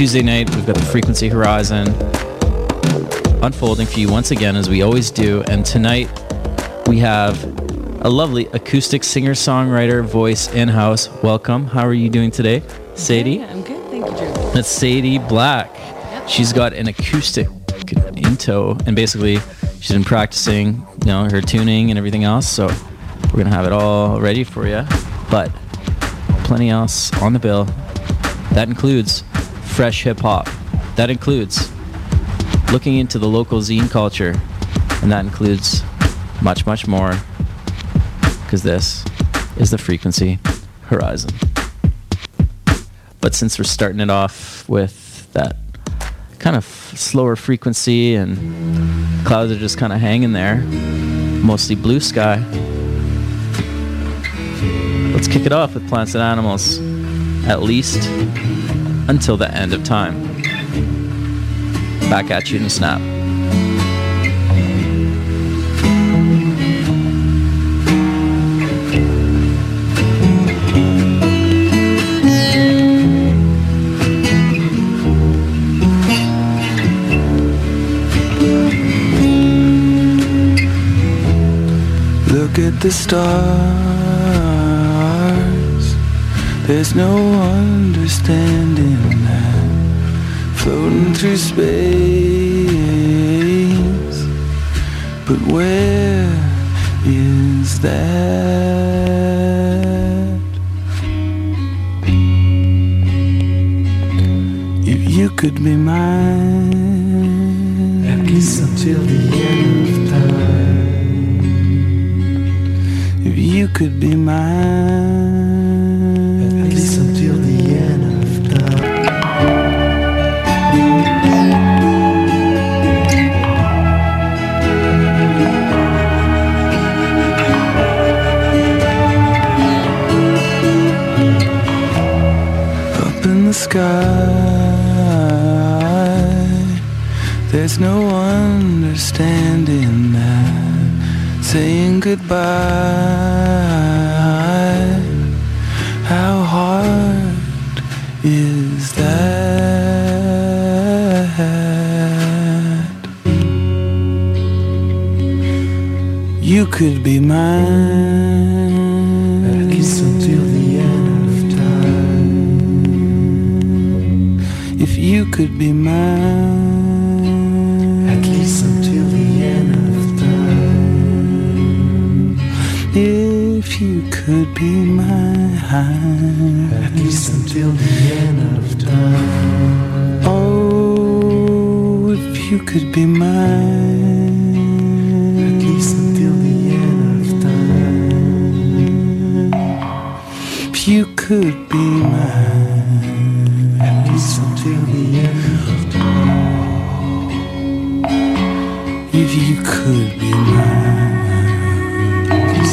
Tuesday night, we've got the Frequency Horizon unfolding for you once again, as we always do. And tonight, we have a lovely acoustic singer songwriter voice in house. Welcome. How are you doing today, Sayde? I'm good, thank you, Drew. That's Sayde Black. She's got an acoustic in tow, and basically, she's been practicing, you know, her tuning and everything else. So we're gonna have it all ready for you. But plenty else on the bill. That includes fresh hip hop. That includes looking into the local zine culture, and that includes much, much more. Because this is the frequency horizon. But since we're starting it off with that kind of slower frequency and clouds are just kind of hanging there, mostly blue sky, let's kick it off with plants and animals, at least until the end of time. Back at you in a snap. Look at the stars. There's no understanding that. Floating through space. But where is that? If you could be mine, At least until the end of time. if you could be mine, sky. There's no understanding that. Saying goodbye. How hard is that? You could be mine. Be mine, At least until the end of time. if you could be mine, At least until the end of time. oh, if you could be mine, At least until the end of time. if you could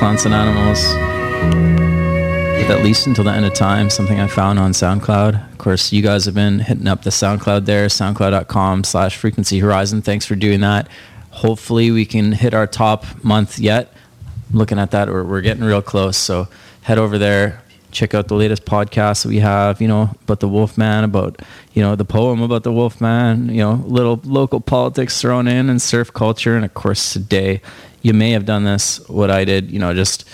plants and animals. At least until the end of time, something I found on SoundCloud. Of course, you guys have been hitting up the SoundCloud there, soundcloud.com slash frequency horizon. Thanks for doing that. Hopefully we can hit our top month yet. Looking at that, we're, we're getting real close. So head over there, check out the latest podcasts that we have, you know, about the Wolfman, about, you know, the poem about the Wolfman, you know, little local politics thrown in and surf culture. And of course, today you may have done this, what I did, you know, just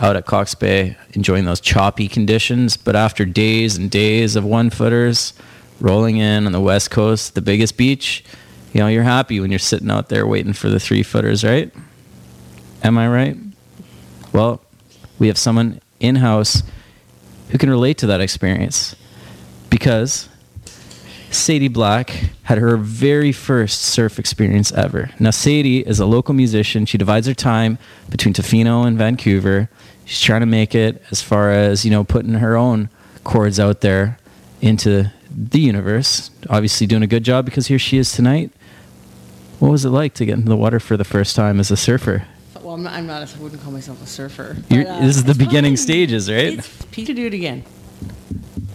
out at Cox Bay enjoying those choppy conditions. But after days and days of one footers rolling in on the West Coast, the biggest beach, you know, you're happy when you're sitting out there waiting for the three footers, right? Am I right? Well, we have someone in house who can relate to that experience because Sayde Black had her very first surf experience ever. Now, Sayde is a local musician. She divides her time between Tofino and Vancouver. she's trying to make it as far as you know putting her own chords out there into the universe. Obviously, doing a good job because here she is tonight. What was it like to get into the water for the first time as a surfer? Well, I'm not, I'm not. I wouldn't call myself a surfer. But, uh, this is the beginning stages, right? It's to do it again.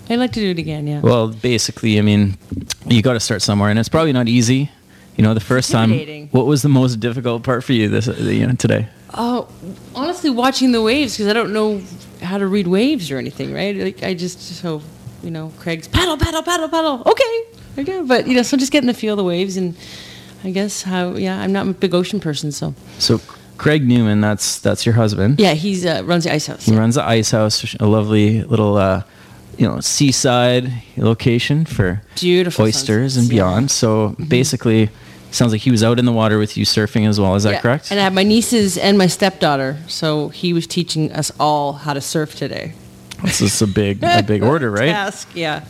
I'd like to do it again. Yeah. Well, basically, I mean, you got to start somewhere, and it's probably not easy. You know, the first time. What was the most difficult part for you this uh, you know, today? Oh, honestly, watching the waves because I don't know how to read waves or anything, right? Like I just so you know, Craig's paddle, paddle, paddle, paddle. Okay, okay, but you know, so just getting to feel of the waves and I guess how yeah, I'm not a big ocean person, so So, Craig Newman, that's that's your husband. yeah, he's uh, runs the ice house. He runs the ice house, a lovely little, uh, you know, seaside location for Beautiful oysters sunsets, and yeah. Mm-hmm. beyond. So basically, sounds like he was out in the water with you surfing as well. Is that Yeah. correct? And I have my nieces and my stepdaughter, so he was teaching us all how to surf today. this is a big, a big order, right? Task, yeah,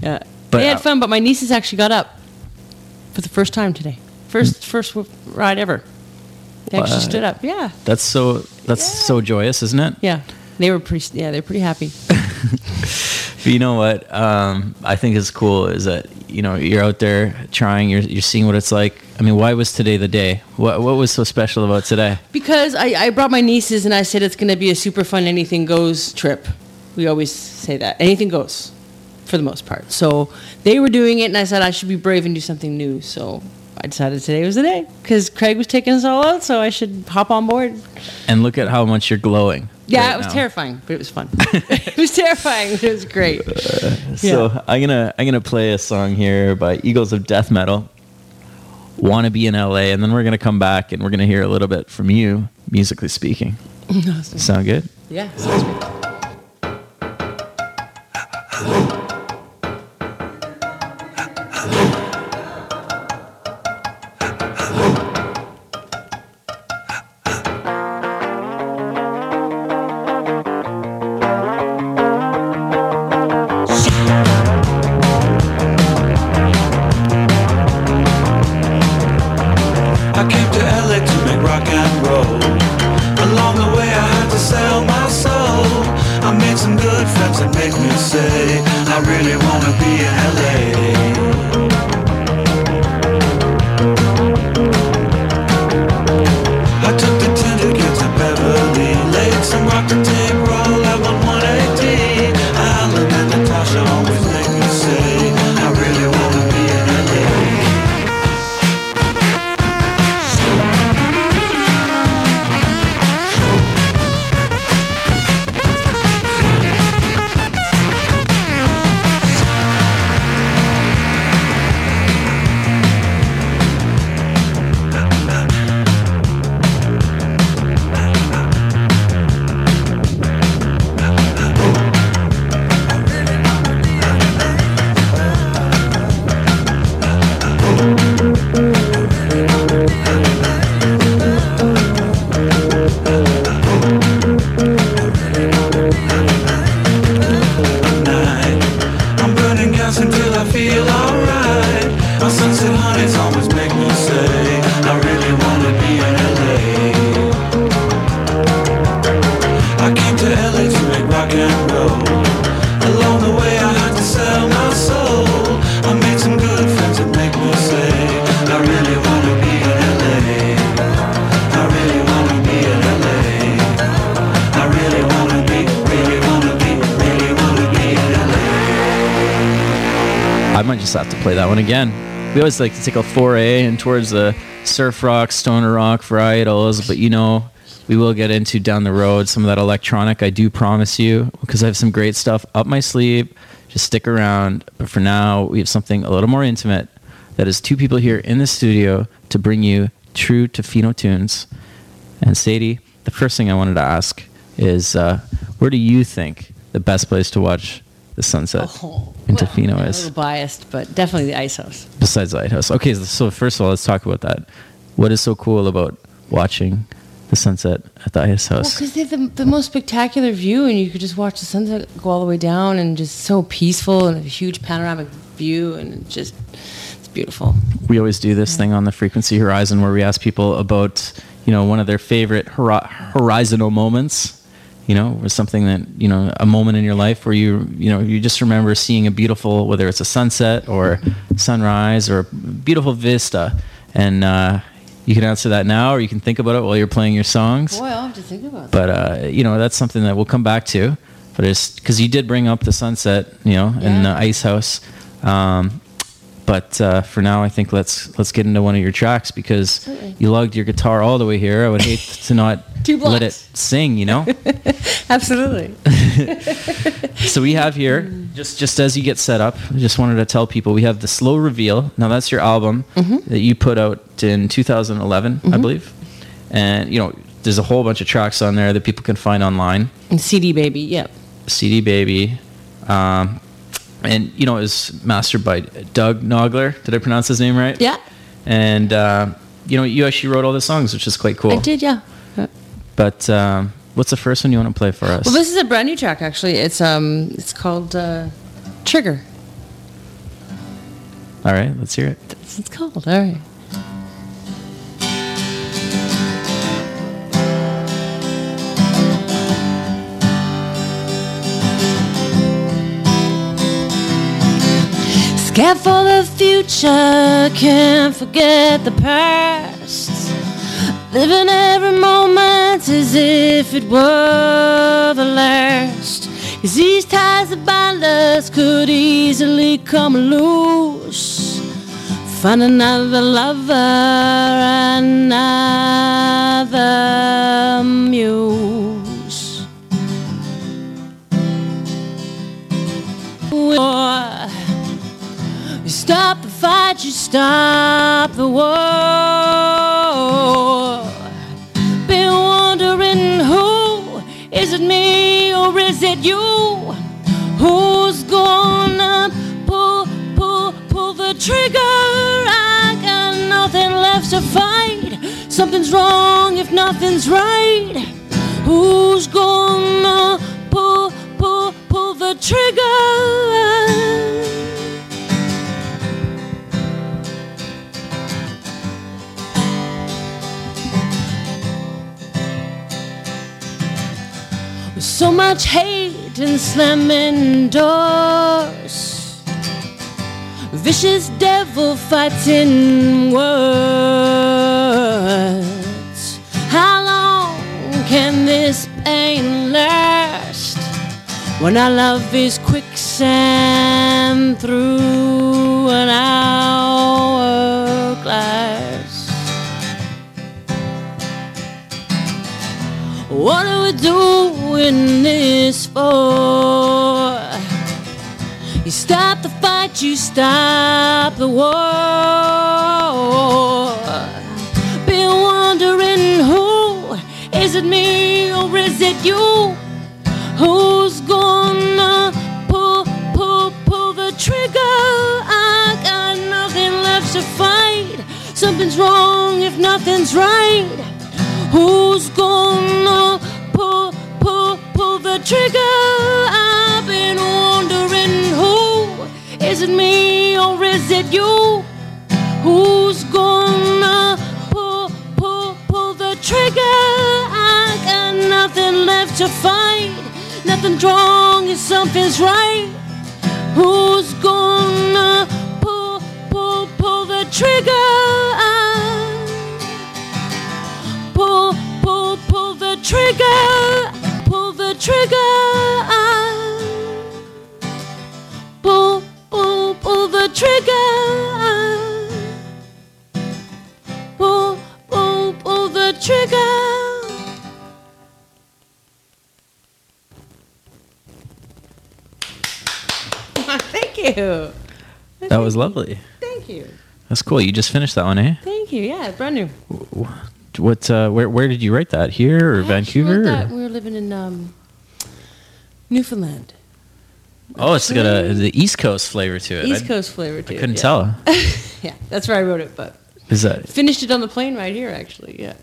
yeah. But, they had uh, fun, but my nieces actually got up for the first time today. First, first ride ever. They actually stood up. Yeah, That's so. That's Yeah. so joyous, isn't it? yeah. They were pretty. Yeah, they're pretty happy. But you know what? Um, I think is cool is that you know you're out there trying. You're you're seeing what it's like. I mean, why was today the day? What what was so special about today? Because I, I brought my nieces and I said it's going to be a super fun anything goes trip. We always say that. Anything goes for the most part. So they were doing it and I said I should be brave and do something new. So I decided today was the day because Craig was taking us all out, so I should hop on board. And look at how much you're glowing. Yeah, right it was now. terrifying, but it was fun. it was terrifying, but it was great. So Yeah. I'm gonna I'm gonna play a song here by Eagles of Death Metal. Wanna be in LA, and then we're gonna come back and we're gonna hear a little bit from you, musically speaking. Sound good? Yeah, to again. We always like to take a foray in towards the surf rock, stoner rock varietals, but you know, we will get into down the road some of that electronic. I do promise you, because I have some great stuff up my sleeve. Just stick around. But for now, we have something a little more intimate. That is two people here in the studio to bring you true Tofino tunes. And Sayde, the first thing I wanted to ask is, uh, where do you think the best place to watch the sunset Oh, in well, Tofino a is? little biased, but definitely the ice house. besides the lighthouse. Okay, so first of all, let's talk about that. What is so cool about watching the sunset at the ice Well, house? because they have the, the most spectacular view, and you could just watch the sunset go all the way down, and just so peaceful, and a huge panoramic view, and just it's beautiful. we always do this thing on the frequency horizon where we ask people about, you know, one of their favorite hori- horizontal moments. You know, was something that you know a moment in your life where you you know you just remember seeing a beautiful whether it's a sunset or sunrise or a beautiful vista, and uh, you can answer that now or you can think about it while you're playing your songs. Boy, I'll have to think about that. But uh, you know that's something that we'll come back to. But it's because you did bring up the sunset, you know, in the ice house. Um, but uh, for now, I think let's let's get into one of your tracks because Absolutely. you lugged your guitar all the way here. I would hate to not let it sing, you know. Absolutely. so we have here just just as you get set up. I just wanted to tell people we have the slow reveal. Now that's your album Mm-hmm. that you put out in 2011, I believe, and you know there's a whole bunch of tracks on there that people can find online. And CD baby, yep. CD Baby. Um, and, you know, it was mastered by Doug Nogler. Did I pronounce his name right? Yeah, And, uh, you know, you actually wrote all the songs, which is quite cool. I did, yeah. But um, what's the first one you want to play for us? Well, this is a brand new track actually. It's um, it's called uh, Trigger. all right, let's hear it. That's what it's called. All right. Scared for the future, can't forget the past. Living every moment as if it were the last. Cause these ties that bind us could easily come loose. Find another lover, another muse. War. You stop the fight, you stop the war. Been wondering who is it me or is it you? Who's gonna pull, pull, pull the trigger? I got nothing left to fight. Something's wrong if nothing's right. Who's gonna pull, pull, pull the trigger? So much hate and slamming doors. Vicious devil fighting words. How long can this pain last? When our love is quicksand through an hourglass. What are we doing this for? You stop the fight, you stop the war. Been wondering who is it me or is it you? Who's gonna pull, pull, pull the trigger? I got nothing left to fight. Something's wrong if nothing's right. Who's gonna pull, pull, pull the trigger? I've been wondering who is it me or is it you? Who's gonna pull, pull, pull the trigger? I got nothing left to fight. Nothing's wrong if something's right. Who's gonna pull, pull, pull the trigger? Trigger. Pull the trigger. Pull, pull, pull the trigger. Pull, pull, pull the trigger. Thank you. That was lovely. Thank you. That's cool. You just finished that one, eh? Thank you. Yeah, brand new. What? Uh, where? Where did you write that? Here or I Vancouver? or- we were living in um, Newfoundland. Oh, it's got a the East Coast flavor to it. East I, Coast flavor too. I couldn't yeah. tell. yeah, that's where I wrote it, but Is that? finished it on the plane right here. Actually, yeah.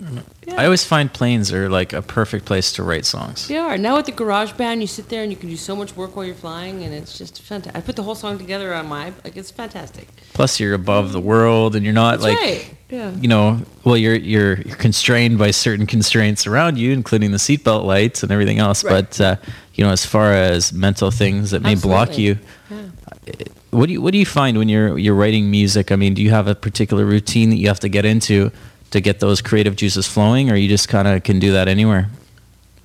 Yeah. I always find planes are like a perfect place to write songs. They are. Now with the GarageBand, you sit there and you can do so much work while you're flying, and it's just fantastic. I put the whole song together on my, like, it's fantastic. Plus, you're above the world, and you're not That's like right. Yeah. you know, well, you're you're you're constrained by certain constraints around you, including the seatbelt lights and everything else. Right. But uh, you know, as far as mental things that may block Absolutely. you, what do you what do you find when you're you're writing music? I mean, do you have a particular routine that you have to get into to get those creative juices flowing, or you just kind of can do that anywhere?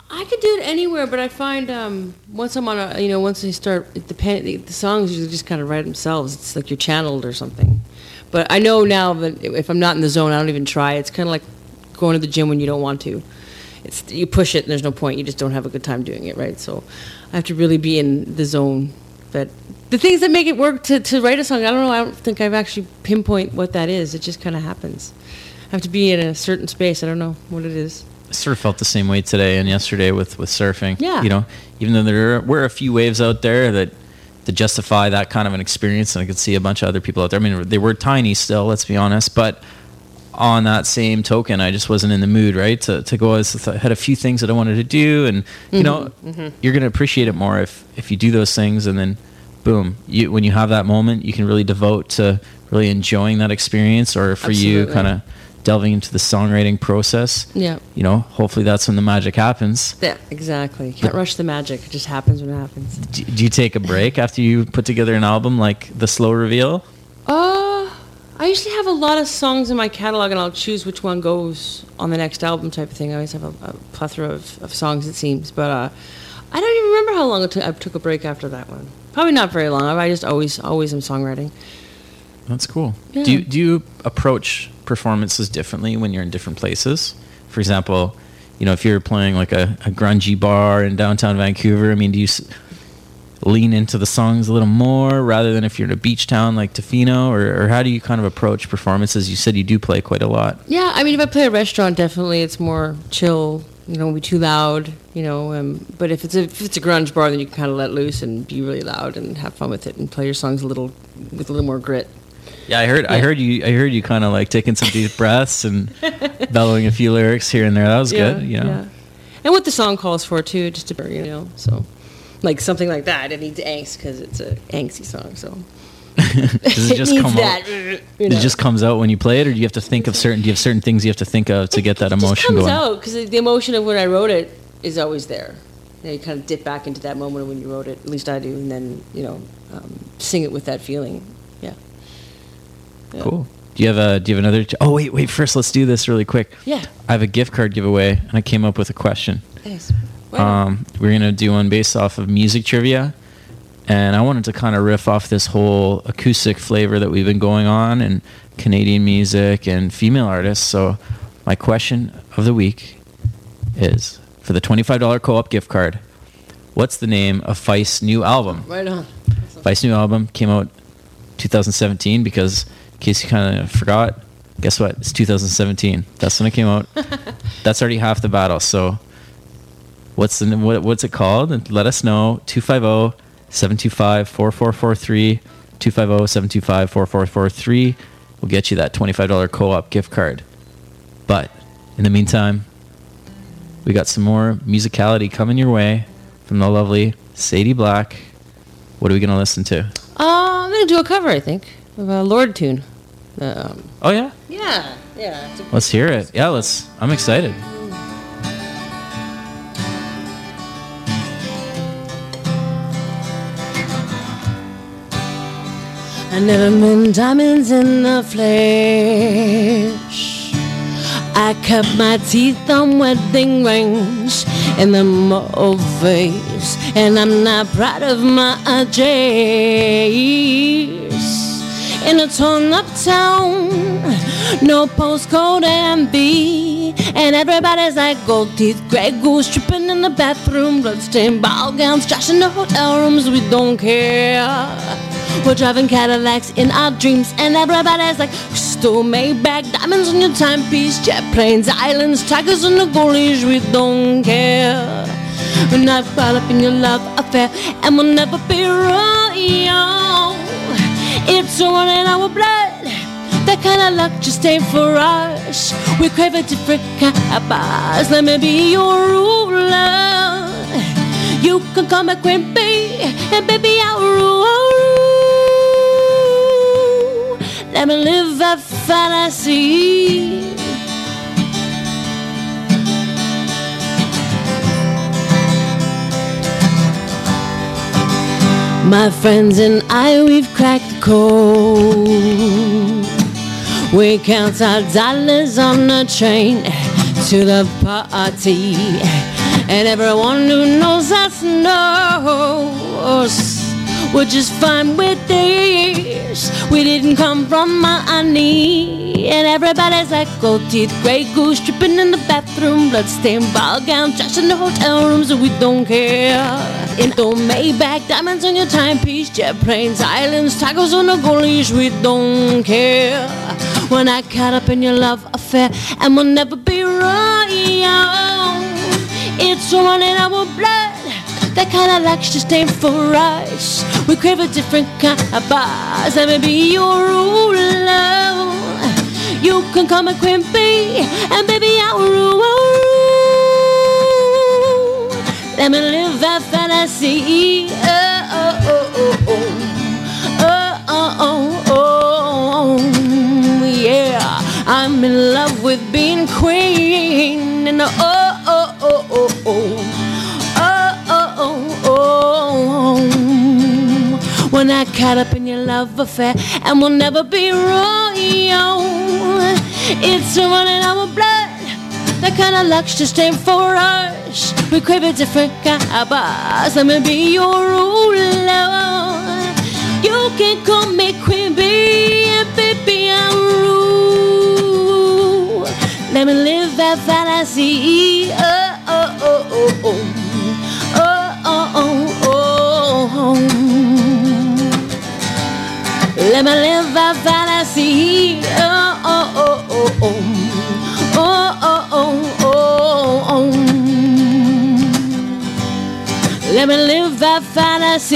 I could do it anywhere, but I find um, once I'm on a, you know, once I start, it depend, the, the songs usually just kind of write themselves. It's like you're channeled or something. But I know now that if I'm not in the zone, I don't even try. It's kind of like going to the gym when you don't want to. It's you push it and there's no point. You just don't have a good time doing it, right? So I have to really be in the zone. But the things that make it work to, to write a song, I don't know. I don't think I've actually pinpoint what that is. It just kind of happens. I have to be in a certain space. I don't know what it is. I sort of felt the same way today and yesterday with with surfing. Yeah. You know, even though there were a few waves out there that to justify that kind of an experience, and I could see a bunch of other people out there. I mean, they were tiny still, let's be honest, but on that same token, I just wasn't in the mood, right? To, to go, I had a few things that I wanted to do, and you know, mm-hmm. Mm-hmm. you're going to appreciate it more if if you do those things, and then boom, you when you have that moment, you can really devote to really enjoying that experience, or for you, kind of delving into the songwriting process. Yeah. You know, hopefully that's when the magic happens. Yeah, exactly. Can't rush the magic. It just happens when it happens. Do, do you take a break after you put together an album like the slow reveal? Uh, I usually have a lot of songs in my catalog, and I'll choose which one goes on the next album, type of thing. I always have a, a plethora of, of songs, it seems. But uh, I don't even remember how long it took. I took a break after that one. Probably not very long. I just always, always am songwriting. That's cool. Yeah. Do you, do you approach performances differently when you're in different places? For example, you know, if you're playing like a, a grungy bar in downtown Vancouver, I mean, do you s- lean into the songs a little more rather than if you're in a beach town like Tofino, or, or how do you kind of approach performances? You said you do play quite a lot. Yeah, I mean, if I play a restaurant, definitely it's more chill. You won't be too loud. You know, um, but if it's a if it's a grunge bar, then you can kind of let loose and be really loud and have fun with it and play your songs a little with a little more grit. Yeah, I heard. I heard you. I heard you kind of like taking some deep breaths and bellowing a few lyrics here and there. That was good. You know. And what the song calls for too, just to bury you know, so like something like that, it needs angst because it's a angsty song. So Does it just needs come that. out? you It just comes out when you play it, or do you have to think of certain? Do you have certain things you have to think of to get that it emotion just comes going? out because the emotion of when I wrote it is always there. You, know, you kind of dip back into that moment when you wrote it. At least I do, and then you know, um, sing it with that feeling. Yeah. Yeah. Cool. Do you have a? Do you have another? Oh wait, wait. First, let's do this really quick. Yeah. I have a gift card giveaway, and I came up with a question. Thanks. On. Um, we're gonna do one based off of music trivia, and I wanted to kind of riff off this whole acoustic flavor that we've been going on and Canadian music and female artists. So, my question of the week is for the twenty-five dollar co-op gift card. What's the name of Feist's new album? right on. Feist's new album came out 2017 because, in case you kind of forgot, guess what? It's 2017. That's when it came out. That's already half the battle. So, what's the what, what's it called? And let us know. oh, 250-725-4443. 250-725-4443. We'll get you that $25 co-op gift card. But in the meantime, we got some more musicality coming your way from the lovely Sayde Black. What are we gonna listen to? Uh, I'm gonna do a cover, I think, of a Lorde tune. Um, Oh yeah, yeah, yeah. a- let's hear it. Yeah, let's. I'm excited. I never meant diamonds in the flesh. I cut my teeth on wedding rings in the movies, and I'm not proud of my days. In a torn up town, no postcode envy, and everybody's like gold teeth, gray goose tripping in the bathroom, bloodstained ball gowns, trash in the hotel rooms. We don't care. We're driving Cadillacs in our dreams, and everybody's like crystal Maybach, diamonds on your timepiece, jet planes, islands, tigers on the goalies. We don't care. We're not caught up in your love affair, and we'll never be royal. It's running in our blood. That kind of luck just ain't for us. We crave a different kind of buzz. Let me be your ruler. You can call me Queen Bee, and baby I'll rule. Let me live that fantasy. My friends and I, we've cracked the code. We count our dollars on the train to the party. And everyone who knows us knows we're just fine with this. We didn't come from money. And everybody's like gold teeth, grey goose, dripping in the bathroom, bloodstained ball gown, trash in the hotel rooms, and we don't care. In the Maybach, diamonds on your timepiece, jet planes, islands, tacos on the leash, we don't care. When I caught up in your love affair, and we'll never be royal. It's running our blood. That kind of luck's just ain't for us. We crave a different kind of buzz. Let me be your ruler. You can call me Queen Bee, and baby I'll rule. Let me live that fantasy. Oh, oh, oh, oh, oh. Oh, oh, oh, oh. Yeah, I'm in love with being Caught up in your love affair, and we'll never be royal. It's running our blood. That kind of luck's just ain't for us. We crave a different kind of buzz. Let me be your ruler. You can call me Queen Bee, and baby I'll rule. Let me live that fantasy. Oh, oh, oh, oh, oh. Oh, oh, oh, oh. Let me live that fantasy. Oh, oh, oh, oh, oh. Oh, oh, oh, oh, oh. Let me live that fantasy.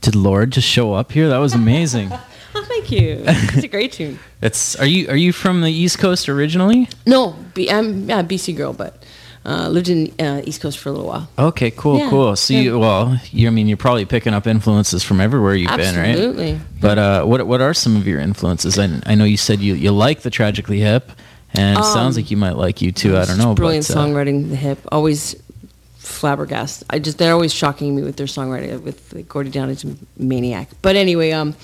Did Lorde just show up here? That was amazing. Oh, thank you. It's a great tune. it's are you are you from the East Coast originally? No, B, I'm yeah, BC girl, but uh, lived in uh, East Coast for a little while. Okay, cool, Yeah, cool. So you well, you I mean you're probably picking up influences from everywhere you've been, right? Absolutely. But uh, what what are some of your influences? I, I know you said you, you like the Tragically Hip, and it sounds Um, like you might like U2. I don't know. Brilliant but, uh, songwriting, the hip. Always flabbergasted. I just they're always shocking me with their songwriting. With like, Gord Downie is a maniac. But anyway, um,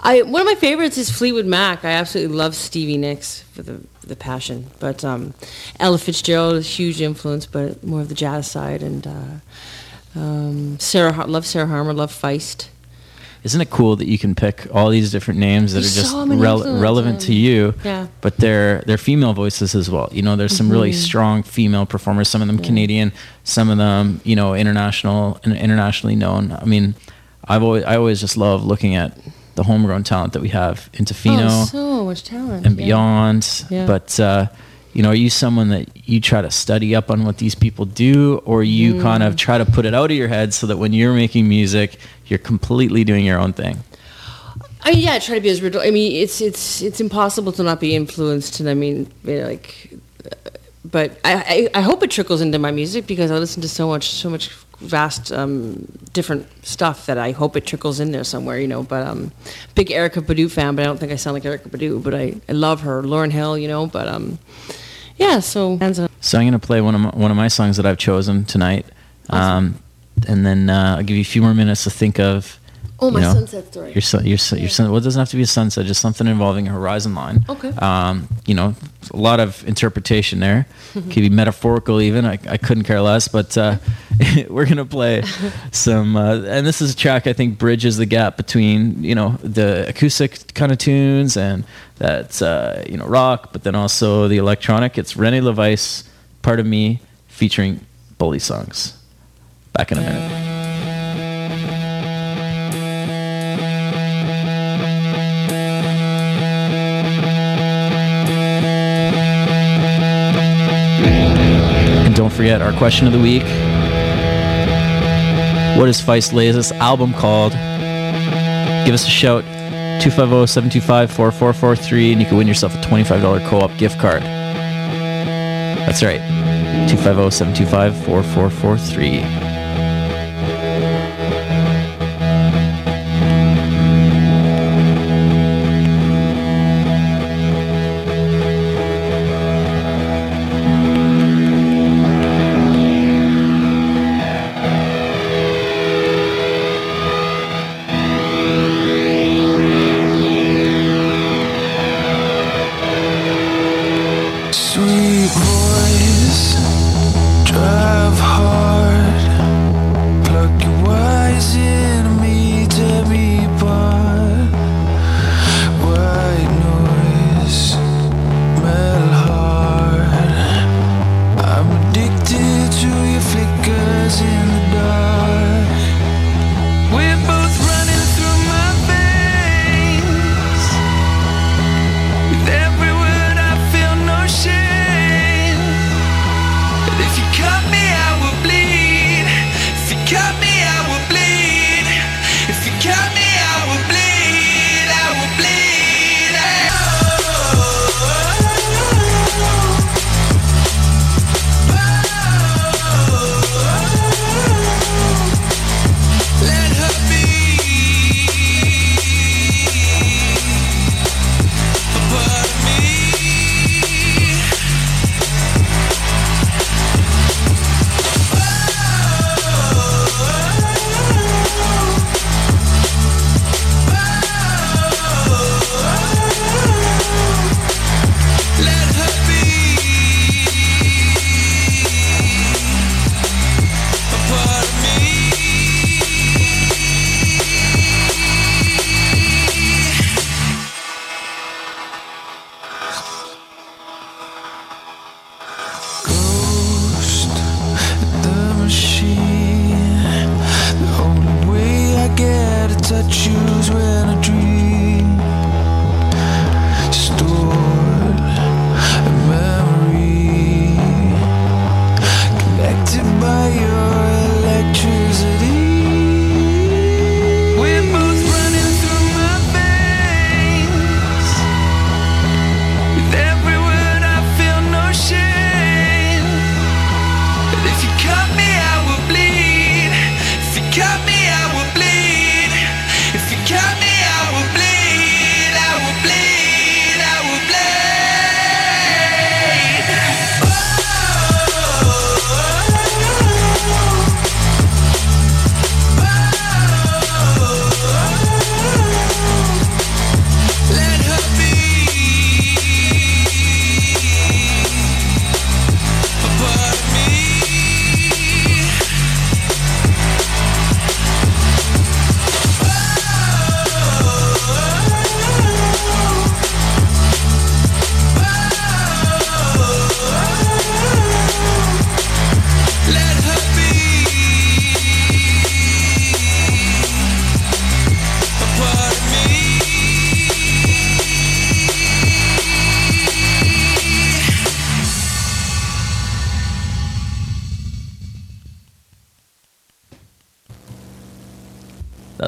I one of my favorites is Fleetwood Mac. I absolutely love Stevie Nicks for the the passion. But um, Ella Fitzgerald is a huge influence, but more of the jazz side. And uh, um, Sarah love Sarah Harmer, love Feist. Isn't it cool that you can pick all these different names that There's are just so relevant to you? Yeah. But they're they're female voices as well. You know, there's some really strong female performers. Some of them Canadian, some of them you know international and internationally known. I mean, I've always I always just love looking at the homegrown talent that we have in Tofino Oh, so much talent. and yeah. beyond. Yeah. But uh, you know, are you someone that you try to study up on what these people do, or you kind Mm. of try to put it out of your head so that when you're making music, you're completely doing your own thing? I mean, yeah, I try to be as original. I mean, it's it's it's impossible to not be influenced, and I mean, you know, like, but I, I I hope it trickles into my music because I listen to so much so much vast um, different stuff that I hope it trickles in there somewhere, you know. But um, big Erykah Badu fan, but I don't think I sound like Erykah Badu, but I, I love her, Lauryn Hill, you know. But um, yeah, so. So I'm gonna play one of my, one of my songs that I've chosen tonight, um, and then uh, I'll give you a few more minutes to think of. Oh, you my know, sunset story. Your sun, your sun, your sun. Well, it doesn't have to be a sunset. Just something involving a horizon line. Okay. Um, you know, a lot of interpretation there. Could be metaphorical even. I, I couldn't care less. But uh, we're gonna play some. Uh, and this is a track I think bridges the gap between you know the acoustic kind of tunes and that uh, you know rock, but then also the electronic. It's Rene LeVice, "Part of Me," featuring Bully songs. Back in a minute. Forget our question of the week. What is Feist latest album called? Give us a shout. 250-725-4443 and you can win yourself a $25 co-op gift card. That's right. 250-725-4443.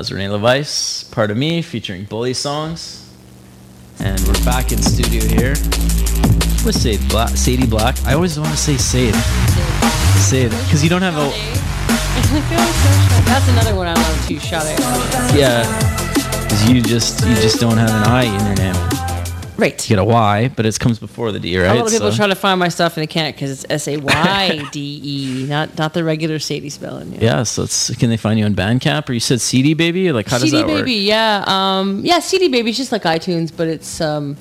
Was Renee LeVice, Part of Me, featuring Bully Songs. And we're back in studio here with Sayde Black. Sayde Black. I always want to say Sade. Sade. Because you don't have a. That's another one I love too. Shout out. Yeah. Because you just you just don't have an I in your name. Right. You get a Y, but it comes before the D, right? A lot of people So- try to find my stuff and they can't because it's S A Y D E, not not the regular Sadie spelling. Yeah, so it's, can they find you on Bandcamp? Or you said CD Baby? Like, how does CD that work? CD Baby, yeah, um, yeah, CD Baby. It's just like iTunes, but it's um,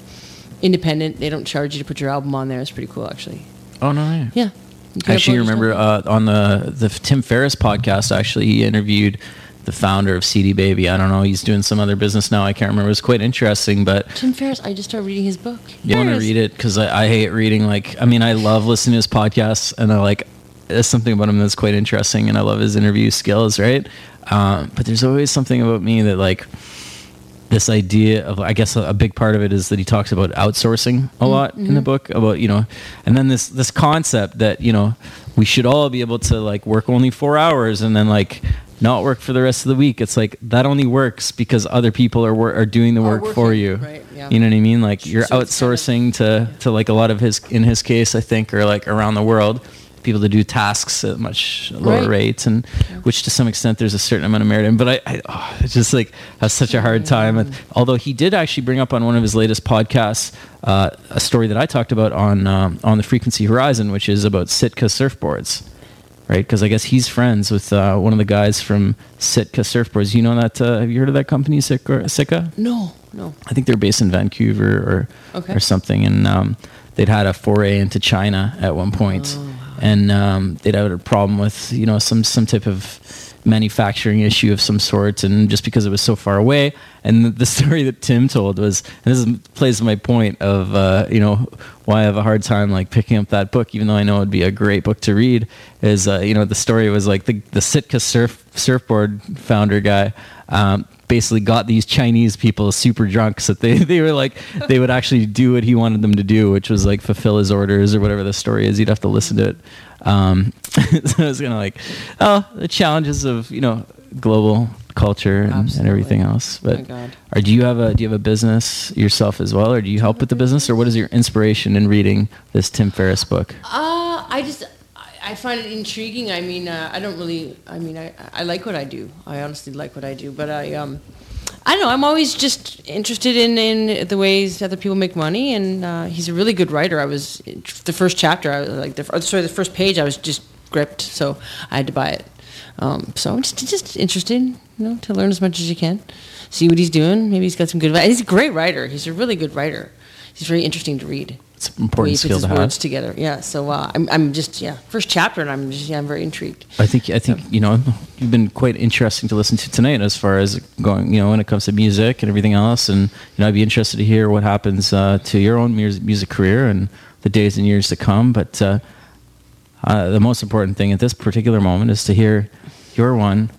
independent. They don't charge you to put your album on there. It's pretty cool, actually. Oh, no, right. Yeah. You Actually, remember uh, on the the Tim Ferriss podcast, actually, he interviewed the founder of CD Baby. I don't know, he's doing some other business now. I can't remember. It was quite interesting, but Tim Ferriss. I just started reading his book. you want to read it because I, I hate reading. Like, I mean, I love listening to his podcasts, and I like there's something about him that's quite interesting, and I love his interview skills, right? Um, but there's always something about me that like this idea of I guess a, a big part of it is that he talks about outsourcing a lot in the book about you know and then this this concept that you know we should all be able to like work only 4 hours and then like not work for the rest of the week. It's like that only works because other people are wor- are doing the Are work for you. right, yeah. you know what I mean? Like you're So it's kind of- outsourcing to to like a lot of his in his case I think or like around the world people to do tasks at much lower Right. rates and which to some extent there's a certain amount of merit in but I, I oh, it's just like has such a hard time with, although he did actually bring up on one of his latest podcasts uh, a story that I talked about on um, on the frequency horizon which is about Sitka surfboards right? Because I guess he's friends with uh, one of the guys from Sitka surfboards. You know that uh, have you heard of that company Sitka Sitka? No, no. I think they're based in Vancouver or Okay. or something, and um, they'd had a foray into China at one point, Oh, and um, they'd had a problem with you know some some type of manufacturing issue of some sort, and just because it was so far away. And the, story that Tim told was, and this is, plays my point of uh, you know why I have a hard time like picking up that book, even though I know it'd be a great book to read. Is uh, you know the story was like the the Sitka surf surfboard founder guy. Um, basically got these Chinese people super drunk so that they, they were like they would actually do what he wanted them to do, which was like fulfill his orders or whatever the story is. You'd have to listen to it. Um, so I was kind of like, oh, the challenges of you know global culture and, and everything else. Oh But God. or do you have a do you have a business yourself as well, or do you help with the business, or what is your inspiration in reading this Tim Ferriss book? Uh, I just I, find it intriguing. I mean, uh, I don't really. I mean, I I like what I do. I honestly like what I do, but I um. I don't know. I'm always just interested in, in the ways other people make money, and uh, he's a really good writer. I was the first chapter. I was like the oh, sorry, the first page. I was just gripped, so I had to buy it. Um, so I'm just just interested, you know, to learn as much as you can, see what he's doing. Maybe he's got some good. He's a great writer. He's a really good writer. He's very interesting to read. It's an important skill to have. words together. Yeah. So uh, I'm, I'm just yeah first chapter, and I'm just yeah I'm very intrigued. I think I think you know you've been quite interesting to listen to tonight as far as going you know when it comes to music and everything else and you know I'd be interested to hear what happens uh, to your own music, music career and the days and years to come but uh, uh, the most important thing at this particular moment is to hear your one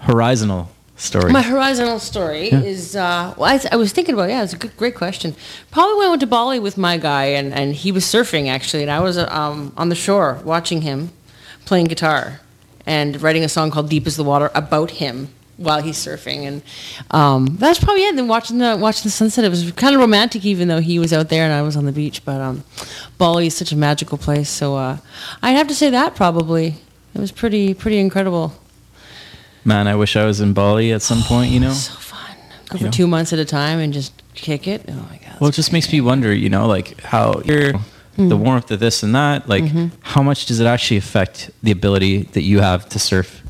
horizontal story My horizontal story Yeah. is uh, well, I, I was thinking about yeah, it's a good, great question. Probably when I went to Bali with my guy, and, and he was surfing actually, and I was um, on the shore watching him playing guitar and writing a song called "Deep Is the Water" about him while he's surfing, and um, that's probably it. And then watching the watching the sunset, it was kind of romantic, even though he was out there and I was on the beach. But um, Bali is such a magical place, so uh, I'd have to say that probably it was pretty pretty incredible. Man I wish I was in Bali at some point you know So fun. Go for know? two months at a time and just kick it. Oh my god. Well, it just makes me wonder, you know, like how you're, Hmm. the warmth of this and that, like Mm-hmm. how much does it actually affect the ability that you have to surf?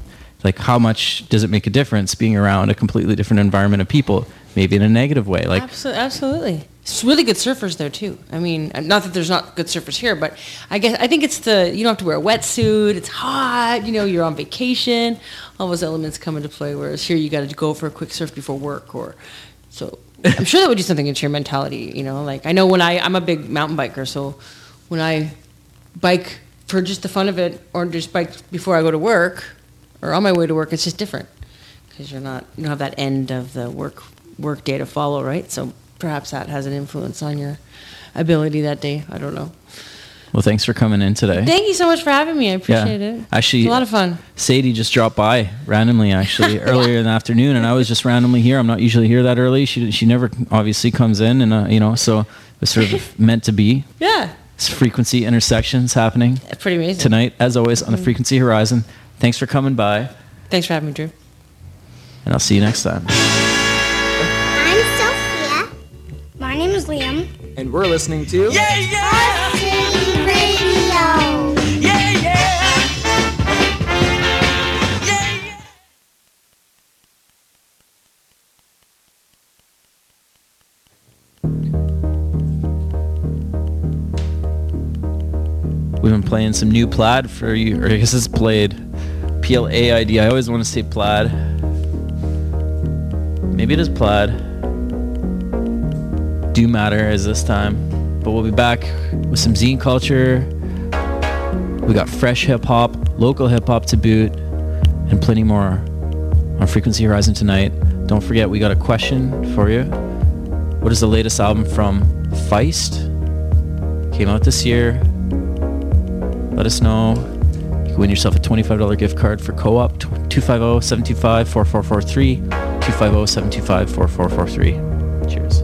Like how much does it make a difference being around a completely different environment of people, maybe in a negative way? Like absolutely. It's really good surfers there too. I mean, not that there's not good surfers here, but I guess I think it's the you don't have to wear a wetsuit. It's hot. You know, you're on vacation. All those elements come into play. Whereas here, you got to go for a quick surf before work, or so. I'm sure that would do something into your mentality. You know, like I know when I I'm a big mountain biker, so when I bike for just the fun of it, or just bike before I go to work, or on my way to work, it's just different because you're not you don't have that end of the work work day to follow, right? So perhaps that has an influence on your ability that day. I don't know. Well, thanks for coming in today. Thank you so much for having me. I appreciate it. Actually, It's a lot of fun. Sayde just dropped by randomly, actually, earlier in the afternoon, and I was just randomly here. I'm not usually here that early. She she never obviously comes in, and uh, you know, so it was sort of meant to be. Yeah. It's frequency intersections happening Pretty amazing. tonight, as always, on the Mm-hmm. Frequency Horizon. Thanks for coming by, Thanks for having me, Drew. and I'll see you next time. My name is Liam. And we're listening to Varsity Radio. Yeah, yeah! Yeah, yeah! We've been playing some new plaid for you, or I guess it's played P L A I D. I always want to say plaid. Maybe it is plaid. Do matter as this time, but we'll be back with some zine culture. We got fresh hip hop, local hip hop to boot, and plenty more on Frequency Horizon tonight. Don't forget, we got a question for you. What is the latest album from Feist? Came out this year. Let us know. You can win yourself a $25 gift card for co-op 250-725-4443 250-725-4443 cheers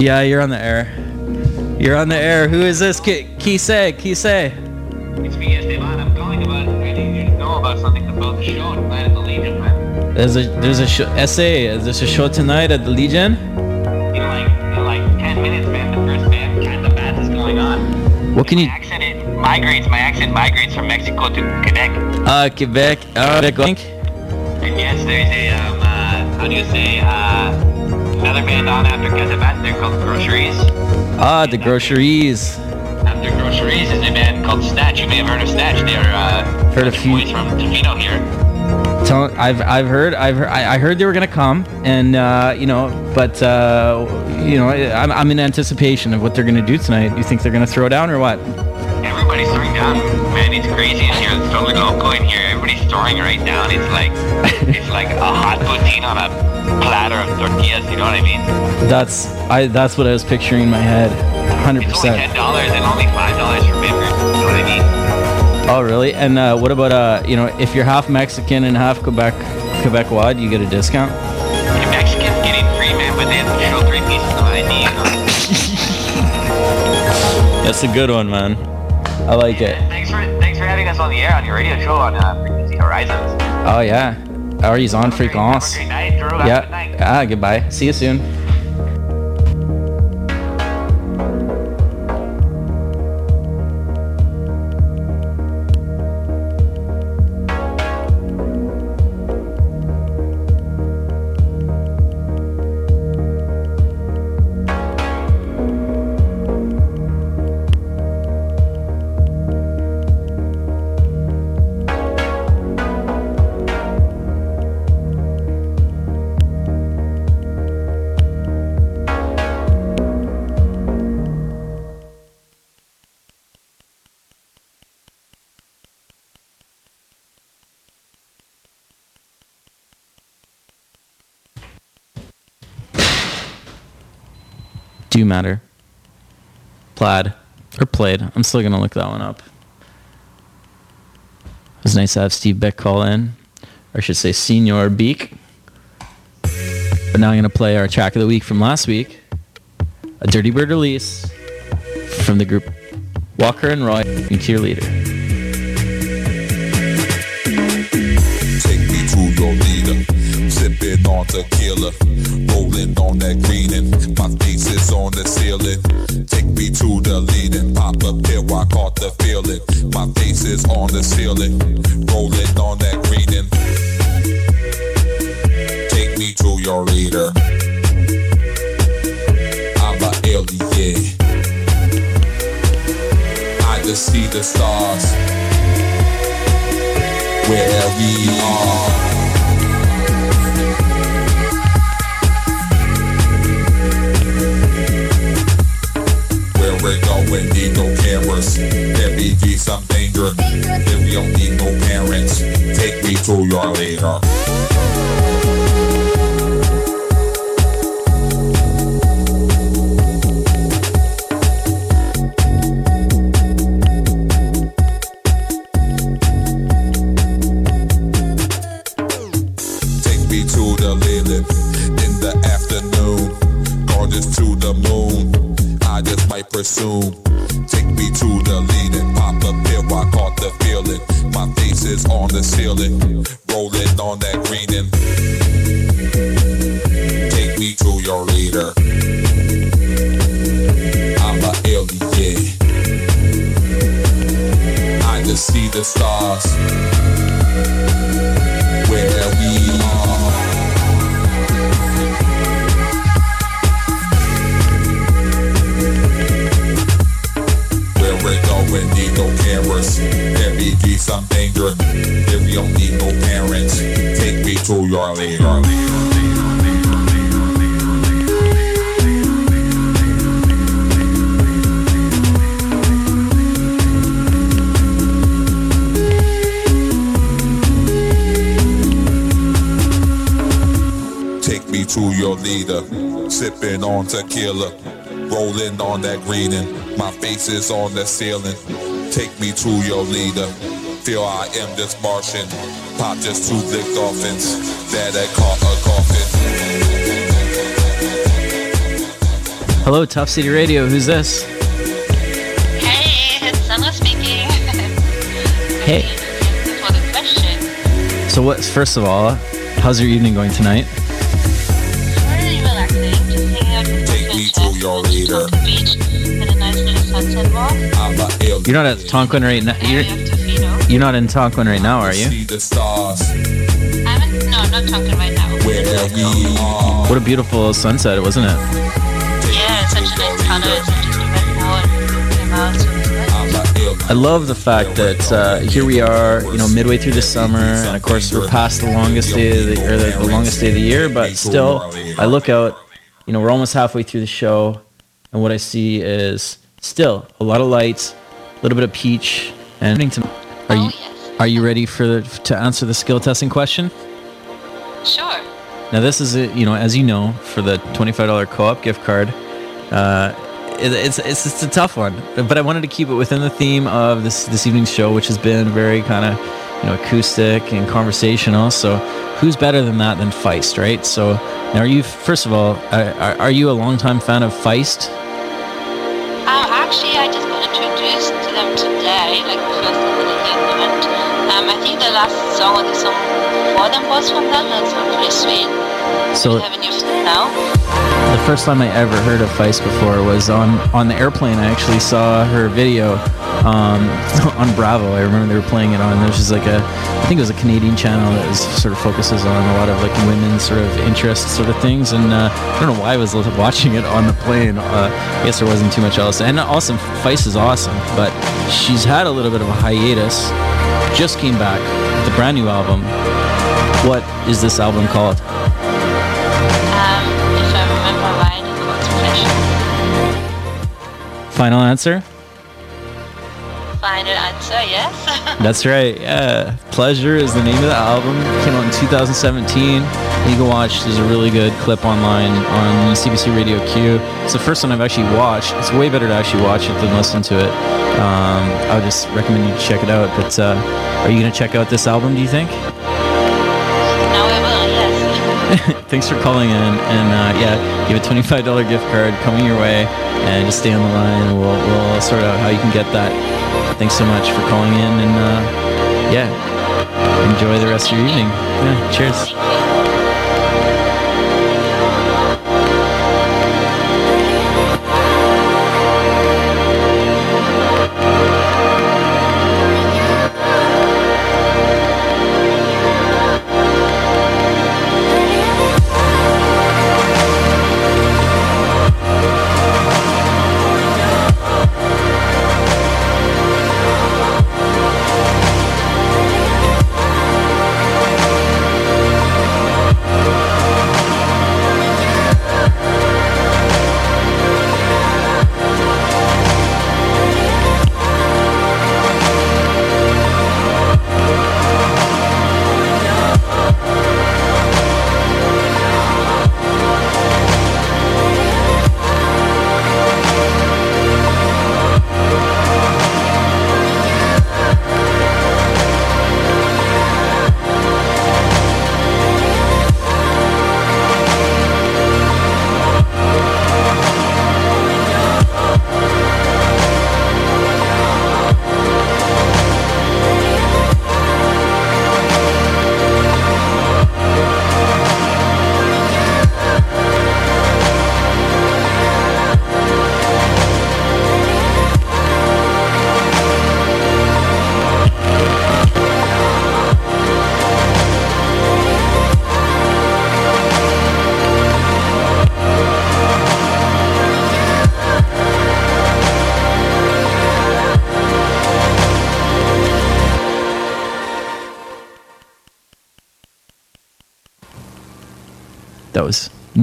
yeah you're on the air you're on the air who is this Ki- Kisei Kisei It's me, Esteban. I'm calling about. I need you to know about something about the show tonight at the Legion, man. there's a there's a show, essay is this a show tonight at the Legion In like in like 10 minutes, man. The first band, kind of bad is going on. what can you accent it migrates. My accent migrates from Mexico to Quebec. uh Quebec uh Quebec And yes, there's a um, uh, how do you say uh, another band on after Casabat. They're called Groceries. ah the groceries After Groceries is a band called Snatch. You may have heard of Snatch. They're uh, Heard a few- boys from Tofino here. Tell, I've I've heard I've heard, I I heard they were gonna come and uh, you know but uh, you know I'm, I'm in anticipation of what they're gonna do tonight. You think they're gonna throw down or what? Everybody's throwing down. Man, it's crazy It's totally local in here. Everybody's throwing right down. It's like it's like a hot poutine on a platter of tortillas. You know what I mean? That's I that's what I was picturing in my head. Hundred percent. Ten dollars and only five dollars for members. You know what I mean? Oh really? And uh, what about uh you know if you're half Mexican and half Quebec Quebecois, do you get a discount? The Mexicans getting free, man, but they have to show three pieces of ID. You know? That's a good one, man. I like it. On the air on your radio show on uh, Frequency Horizons. Oh yeah. Ari's on Have a frequence. Have a great night, Drew. Have a good Yeah. night. Ah, goodbye. See you soon. Matter. Plaid or played. I'm still gonna look that one up. It was nice to have Steve Beck call in, or I should say Senior Beak. But now I'm gonna play our track of the week from last week, a Dirty Bird release from the group Walker and Royce and Cheerleader. Take me to your leader. Sipping on tequila, rolling on that green and my face is on the ceiling. Take me to the leading, pop a pill, I caught the feeling. My face is on the ceiling, rolling on that green and take me to your leader. I'm a alien. I just see the stars where we are. We're going, need no cameras. There be be some danger. Then we don't need no parents. Take me to your leader. Might my on the ceiling. Take me to your leader, feel I am this Martian, pop just two big dolphins that I caught a coffin. Hello, Tuff City Radio. Who's this? Hey, it's Sana speaking. Hey. For the question, So, what's first of all, how's your evening going tonight? really relaxing, just hanging out with Take me to your leader. You're not at Tonquin right now. You're, you're not in Tonquin right now, are you? I'm in, no, not talking right now. What a beautiful sunset, wasn't it? Yeah, such a nice color. I'm. I love the fact that uh, here we are, you know, midway through the summer, and of course we're past the longest day of the, or the, the longest day of the year. But still, I look out, you know, we're almost halfway through the show, and what I see is still a lot of lights, a little bit of peach, and are you Oh, are you ready for to answer the skill testing question? Sure. Now this is a, you know as you know for the twenty five dollar co op gift card. Uh, it, it's it's it's a tough one, but I wanted to keep it within the theme of this this evening's show, which has been very kind of you know acoustic and conversational. So who's better than that than Feist, right? So now are you first of all are, are- are you a longtime fan of Feist? Was from them. That sounds sweet. So you now? The first time I ever heard of Feist before was on on the airplane. I actually saw her video um, on Bravo. I remember they were playing it on. There's just like a, I think it was a Canadian channel that was, sort of focuses on a lot of like women's sort of interest sort of things. And uh, I don't know why I was watching it on the plane. Uh, I guess there wasn't too much else. And awesome, Feist is awesome, but she's had a little bit of a hiatus. Just came back with a brand new album. What is this album called? Um, if I remember right, it was Pleasure. Final answer. Final answer, yes. That's right. Yeah, Pleasure is the name of the album. It came out in 2017. You can watch. There's a really good clip online on CBC Radio Q. It's the first one I've actually watched. It's way better to actually watch it than listen to it. Um, I would just recommend you check it out. But uh, are you gonna check out this album? Do you think? Thanks for calling in, and uh, yeah, you have a $25 gift card coming your way, and just stay on the line, and we'll we'll sort out how you can get that. Thanks so much for calling in, and uh, yeah, enjoy the rest of your evening. Yeah, cheers.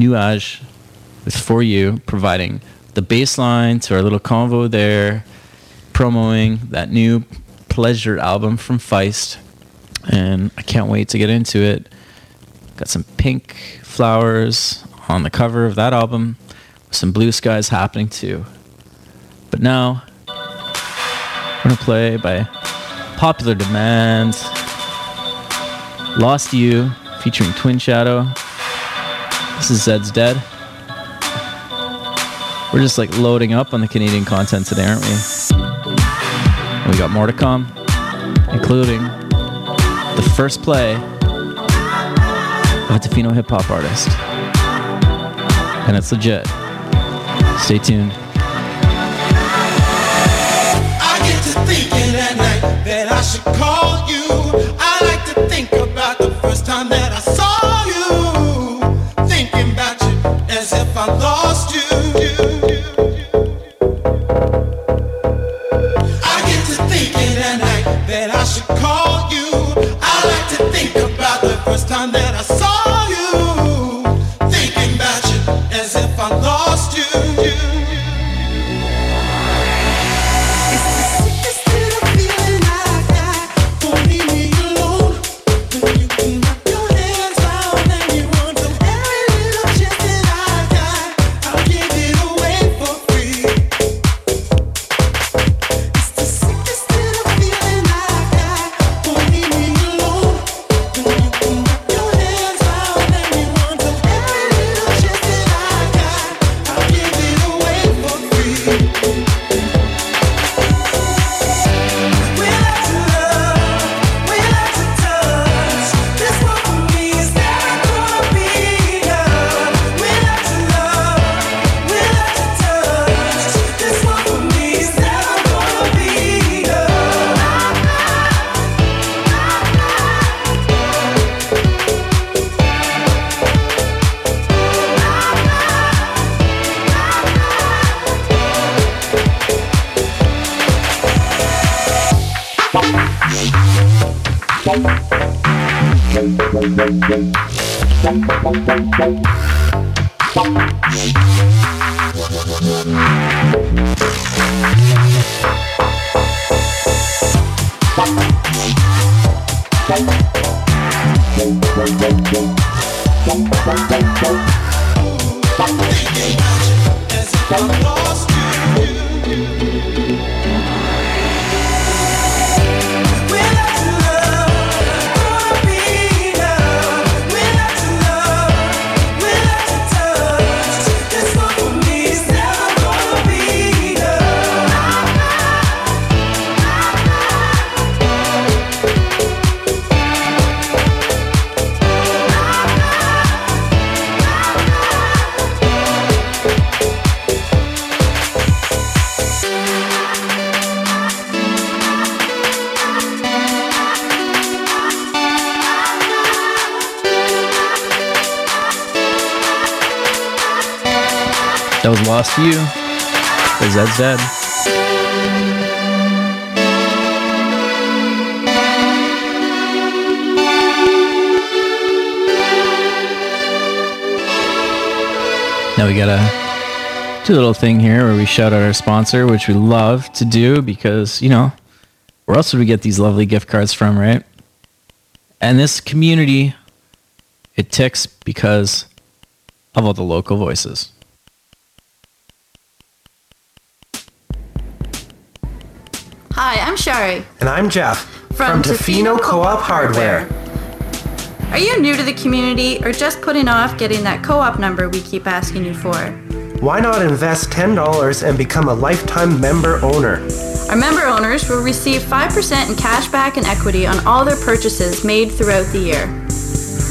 Nuage with For You providing the baseline to our little convo there, promoting that new Pleasure album from Feist. And I can't wait to get into it. Got some pink flowers on the cover of that album, some blue skies happening too. But now, we're gonna play by popular demand. Lost You featuring Twin Shadow. This is Zed's Dead. We're just like loading up on the Canadian content today, aren't we? And we got more to come, including the first play of a Tofino hip hop artist. And it's legit. Stay tuned. I get to thinking at night that I should Zed. Now we gotta do a little thing here where we shout out our sponsor, which we love to do because, you know, where else would we get these lovely gift cards from, right? And this community, it ticks because of all the local voices. And I'm Jeff From Tofino Co-op Hardware. Are you new to the community or just putting off getting that co op number we keep asking you for? Why not invest $10 and become a lifetime member owner? Our member owners will receive 5% in cash back and equity on all their purchases made throughout the year.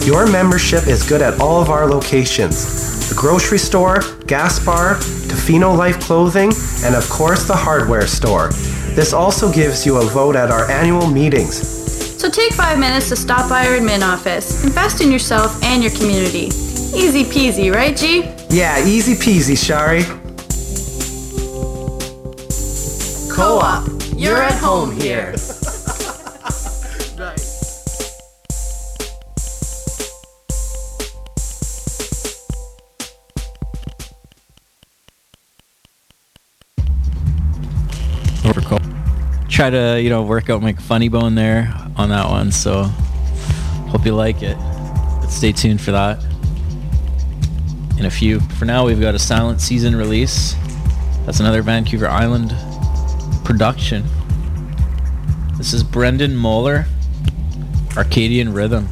Your membership is good at all of our locations the grocery store, gas bar, Tofino Life Clothing, and of course the hardware store. This also gives you a vote at our annual meetings. So take five minutes to stop by our admin office. Invest in yourself and your community. Easy peasy, right, G? Yeah, easy peasy, Shari. Co op, you're at home here. Try to you know work out my funny bone there on that one. So hope you like it. But stay tuned for that in a few. For now, we've got a Silent Season release. That's another Vancouver Island production. This is Brendan Moeller, Arcadian Rhythm.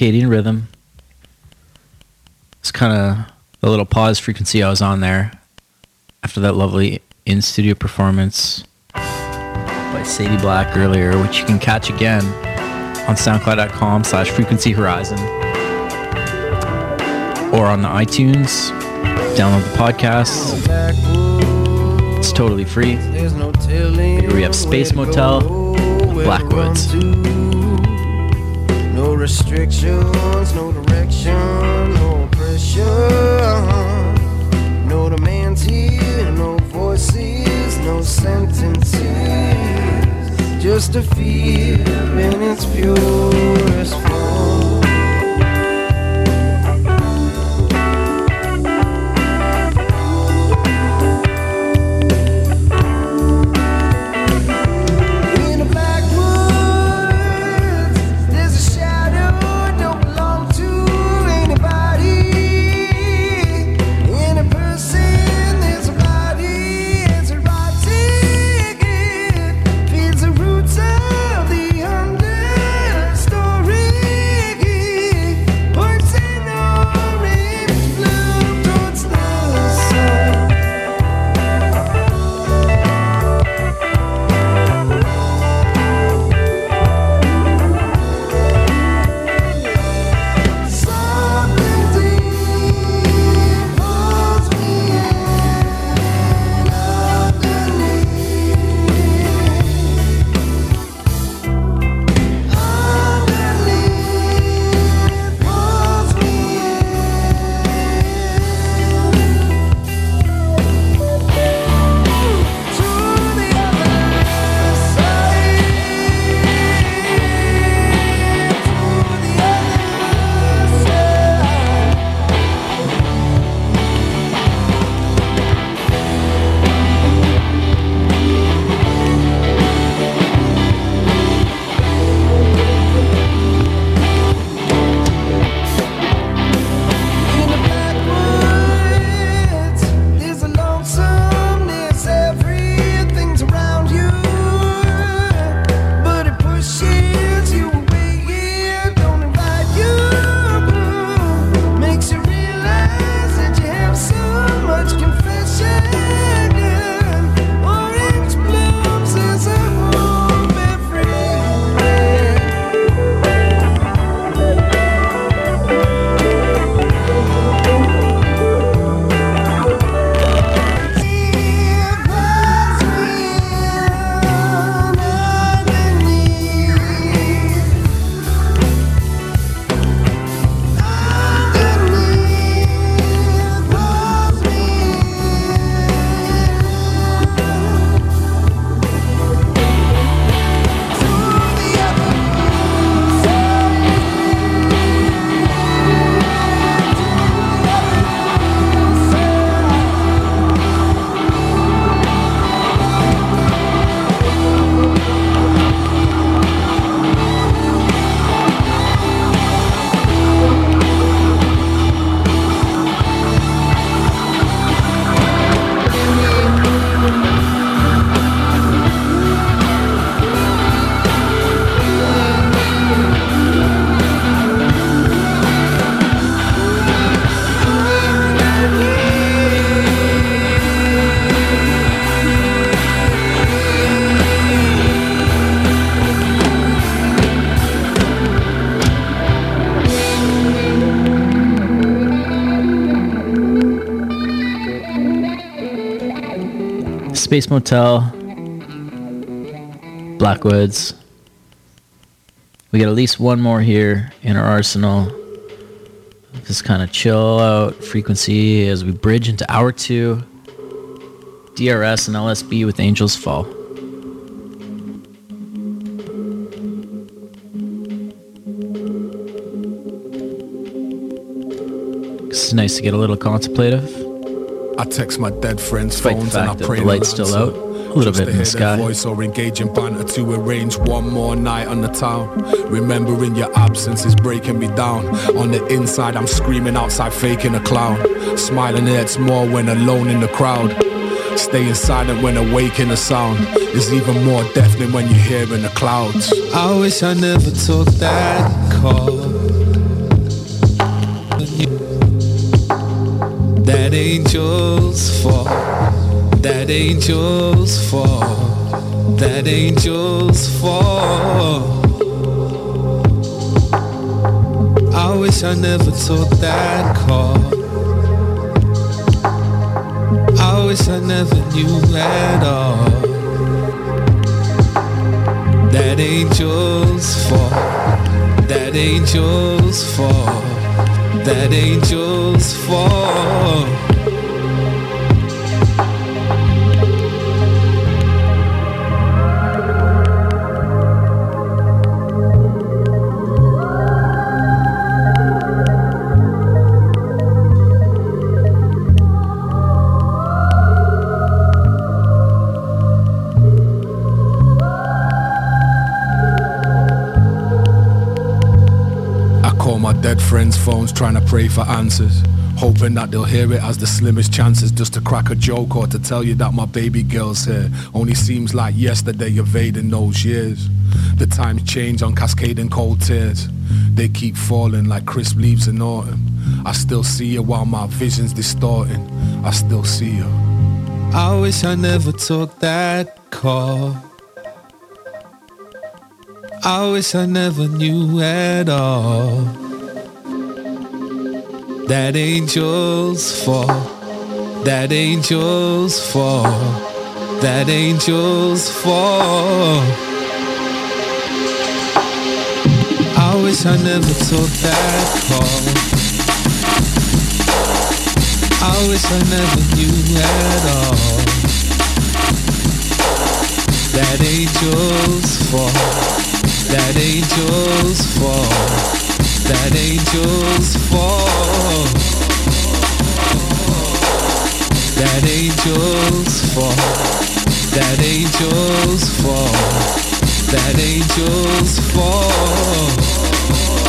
Arcadian Rhythm. It's kind of the little pause frequency I was on there after that lovely in studio performance by Sayde Black earlier, which you can catch again on soundcloud.com slash frequency horizon or on the iTunes. Download the podcast. It's totally free. Here we have Space Motel, Blackwoods. Restrictions, no direction, no pressure. No demands here, no voices, no sentences. Just a feel in its purest form. Space Motel, Blackwoods. We got at least one more here in our arsenal. Just kind of chill out frequency as we bridge into hour two. DRS and LSB with Angels Fall. It's nice to get a little contemplative. I text my dead friends' Despite the phones and I fact that pray the they'll light's still answer. out a little Just bit to in the hear their sky. voice or engaging banter to arrange one more night on the town. Remembering your absence is breaking me down. On the inside, I'm screaming outside, faking a clown. Smiling hurts more when alone in the crowd. Staying silent when awaking a sound is even more deafening when you hear in the clouds. I wish I never took that call. Angel's fall. That angel's fall. That angel's fall. I wish I never took that call. I wish I never knew at all. That angel's fall. That angel's fall. That angel's fall. Dead friends' phones trying to pray for answers. Hoping that they'll hear it as the slimmest chances just to crack a joke or to tell you that my baby girl's here. Only seems like yesterday evading those years. The times change on cascading cold tears. They keep falling like crisp leaves in autumn. I still see you while my vision's distorting. I still see you. I wish I never took that call. I wish I never knew at all. That angels fall. That angels fall. That angels fall. I wish I never took that call. I wish I never knew at all. That angels fall. That angels fall. That angels fall. That angels fall. That angels fall. That angels fall.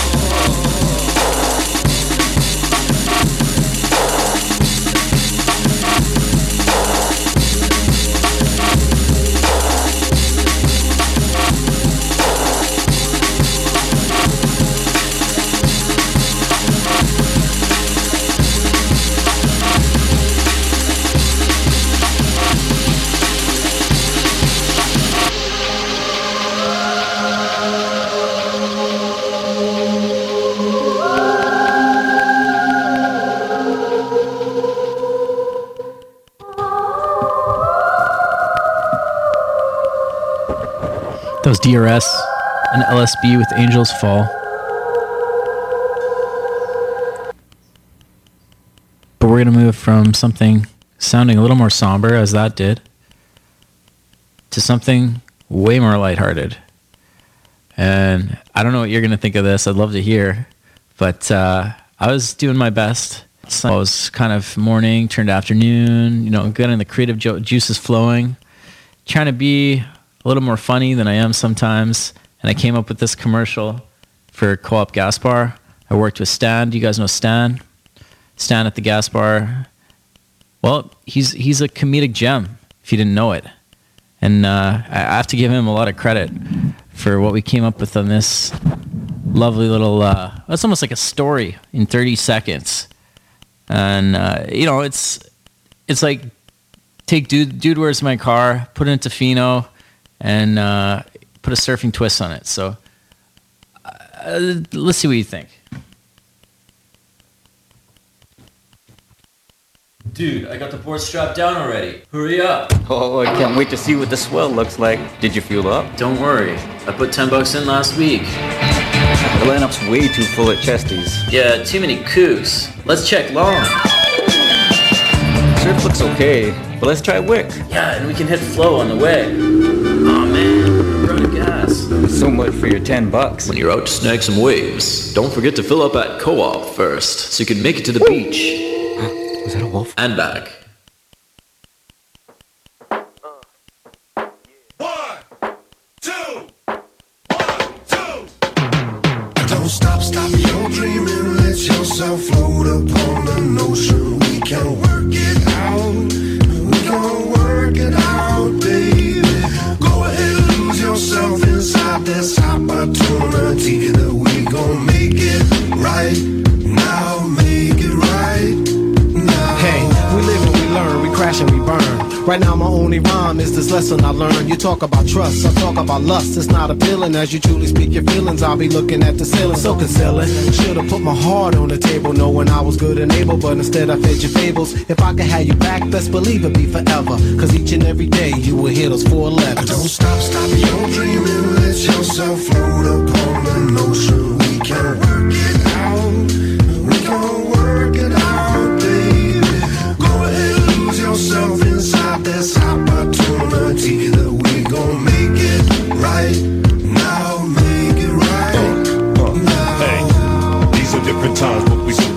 DRS and LSB with Angels Fall. But we're going to move from something sounding a little more somber, as that did, to something way more lighthearted. And I don't know what you're going to think of this. I'd love to hear. But uh, I was doing my best. So it was kind of morning, turned afternoon, you know, getting the creative jo- juices flowing, trying to be a little more funny than I am sometimes. And I came up with this commercial for Co-op Gas Bar. I worked with Stan. Do you guys know Stan? Stan at the gas bar. Well, he's he's a comedic gem. If you didn't know it, and uh, I have to give him a lot of credit for what we came up with on this lovely little. Uh, it's almost like a story in 30 seconds, and uh, you know it's it's like take dude dude where's my car, put it in Tofino, and uh, put a surfing twist on it. So uh, let's see what you think. Dude, I got the board strapped down already. Hurry up. Oh, I can't wait to see what the swell looks like. Did you fuel up? Don't worry. I put 10 bucks in last week. The lineup's way too full at Chesty's. Yeah, too many kooks. Let's check long. Surf looks okay, but let's try Wick. Yeah, and we can hit flow on the way. So much for your 10 bucks. When you're out to snag some waves, don't forget to fill up at co op first so you can make it to the beach. Huh? Was that a wolf? And back. Stop, stop your dreaming, let yourself float upon the notion we can work it out. We can work it out, baby. Go ahead and lose yourself this opportunity that we gon' make it right Right now, my only rhyme is this lesson I learned. You talk about trust, I talk about lust. It's not appealing as you truly speak your feelings. I'll be looking at the ceiling, so concealing. Should've put my heart on the table, knowing I was good and able, but instead I fed your fables. If I could have you back, best believe it'd be forever. Cause each and every day you will hear those four letters. Don't stop, stop your dreaming. Let yourself float upon an ocean. We can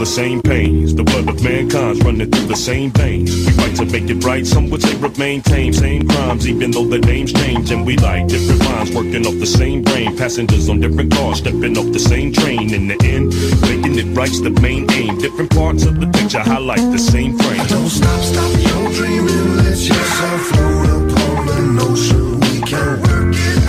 the same pains. The blood of mankind's running through the same veins. We fight to make it right, some would say remain tame. Same crimes, even though the names change. And we like different minds working off the same brain. Passengers on different cars, stepping off the same train. In the end, making it right's the main aim. Different parts of the picture highlight the same frame. Don't stop, stop your dreaming. Let yourself float upon an ocean. We can work it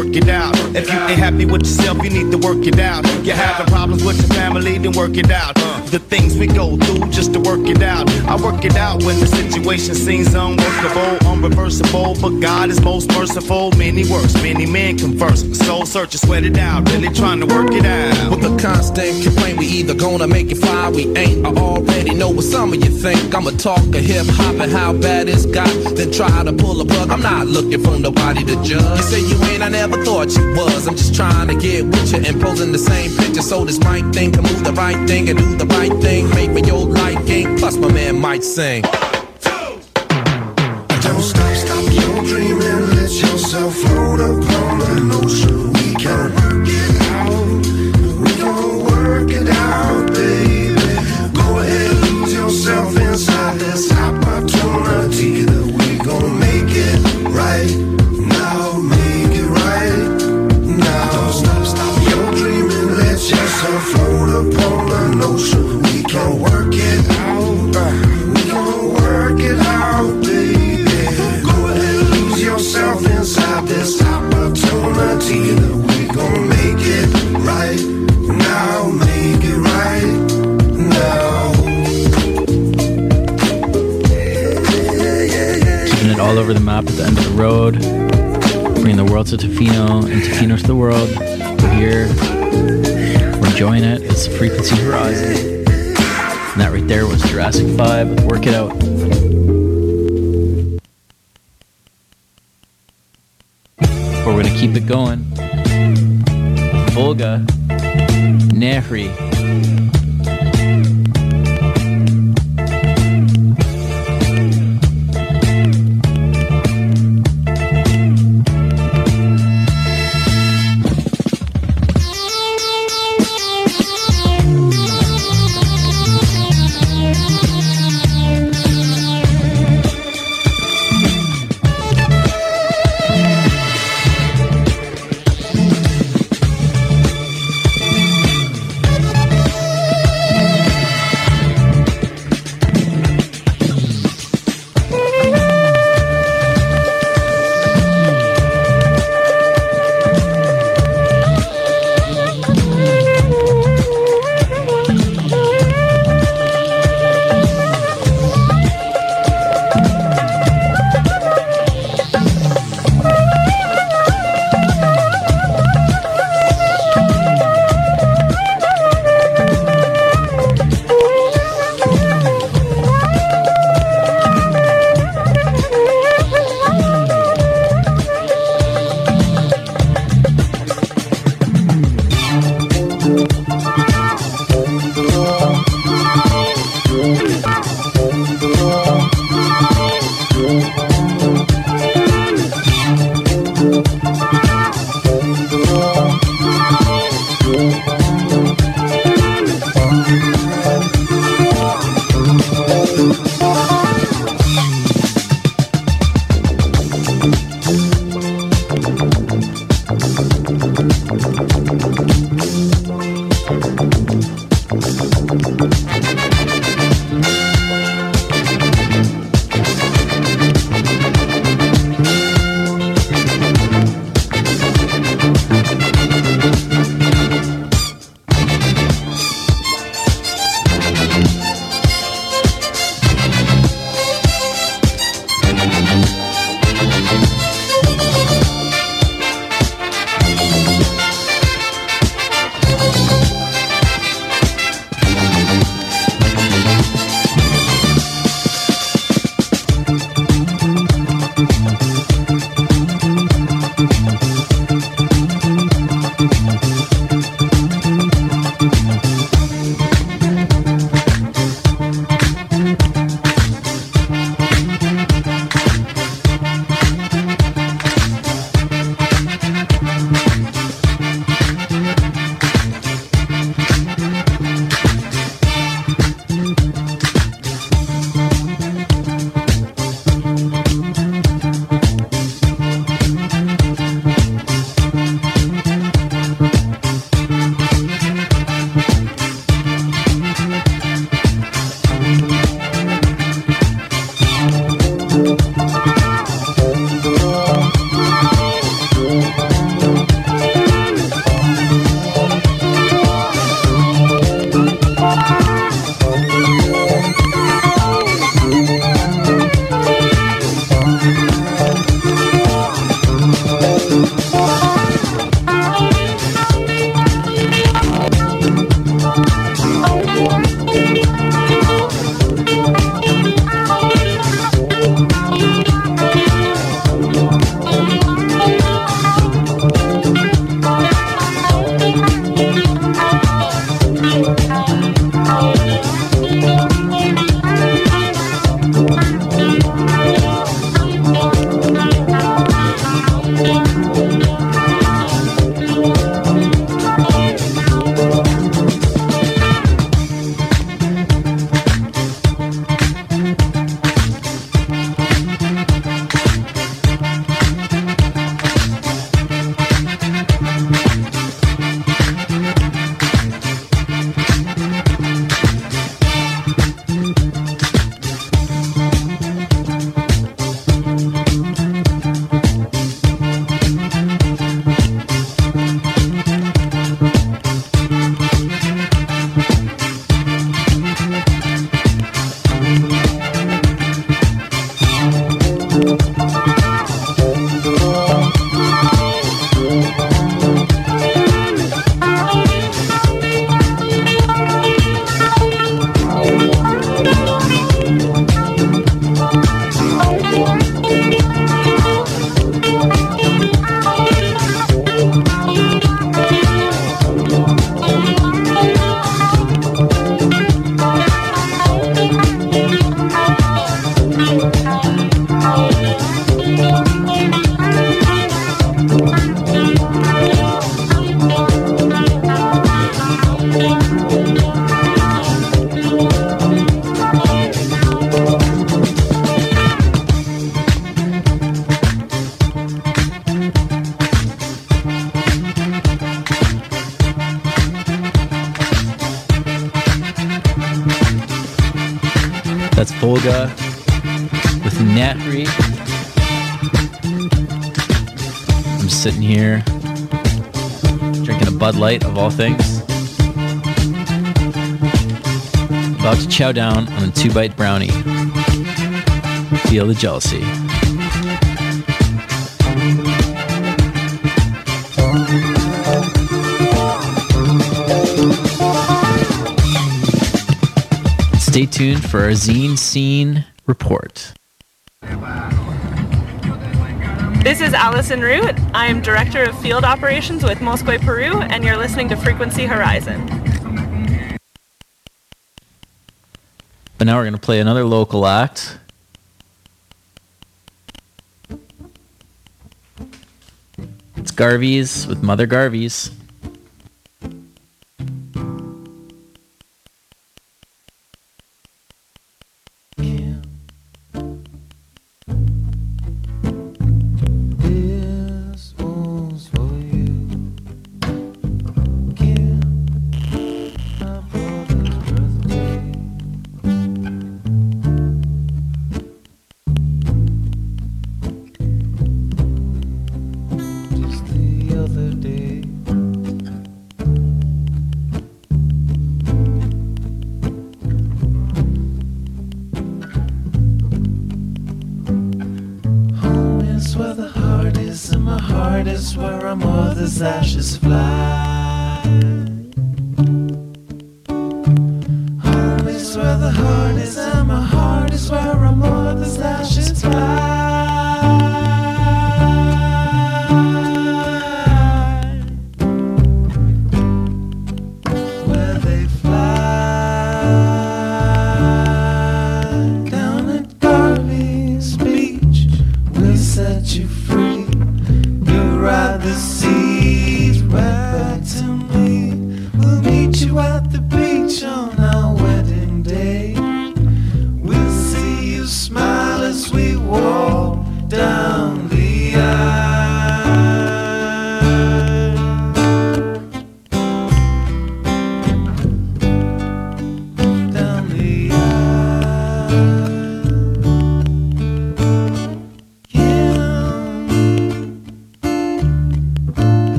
work it out. If you ain't happy with yourself, you need to work it out. You're having problems with your family, then work it out. Uh, the things we go through just to work it out. I work it out when the situation seems unworkable, unreversible. But God is most merciful. Many works, many men converse. Soul search sweat it out, really trying to work it out. With a constant complaint, we either gonna make it fly, we ain't. I already know what some of you think. I'ma talk a hip hop and how bad it's got, then try to pull a plug. I'm not looking for nobody to judge. You say you ain't, I never thought you was. I'm just trying to get with you and posing the same picture so this right thing can move the right thing and do the right thing. Make for your liking. Plus, my man might sing. One, two. Don't stop, stop your dreaming. Let yourself float upon road. Bringing the world to Tofino and Tofino to the world. We're here. We're enjoying it. It's the Frequency Horizon. And that right there was Jurassic 5 Work It Out. We're going to keep it going. Volga. Nehri. all things. About to chow down on a two bite brownie. Feel the jealousy. Stay tuned for our zine scene report. This is Allison Root. I am Director of Field Operations with Moscow Peru, and you're listening to Frequency Horizon. But now we're going to play another local act. It's Garvey's with Mother Garvey's. my heart is where a mother's ashes fly.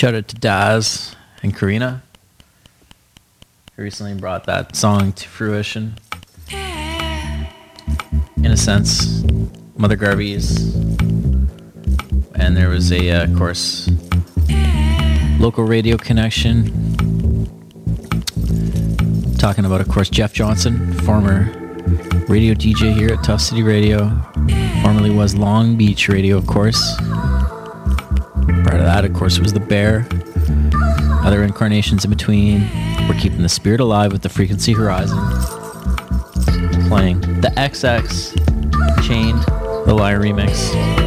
Shout out to Daz and Karina, who recently brought that song to fruition. In a sense, Mother Garvey's, and there was a, uh, of course, local radio connection. Talking about, of course, Jeff Johnson, former radio DJ here at Tuff City Radio, formerly was Long Beach Radio, of course. Prior to that, of course, was The Bear. Other incarnations in between. We're keeping the spirit alive with the Frequency Horizon. Playing the XX Chained, the Liar remix.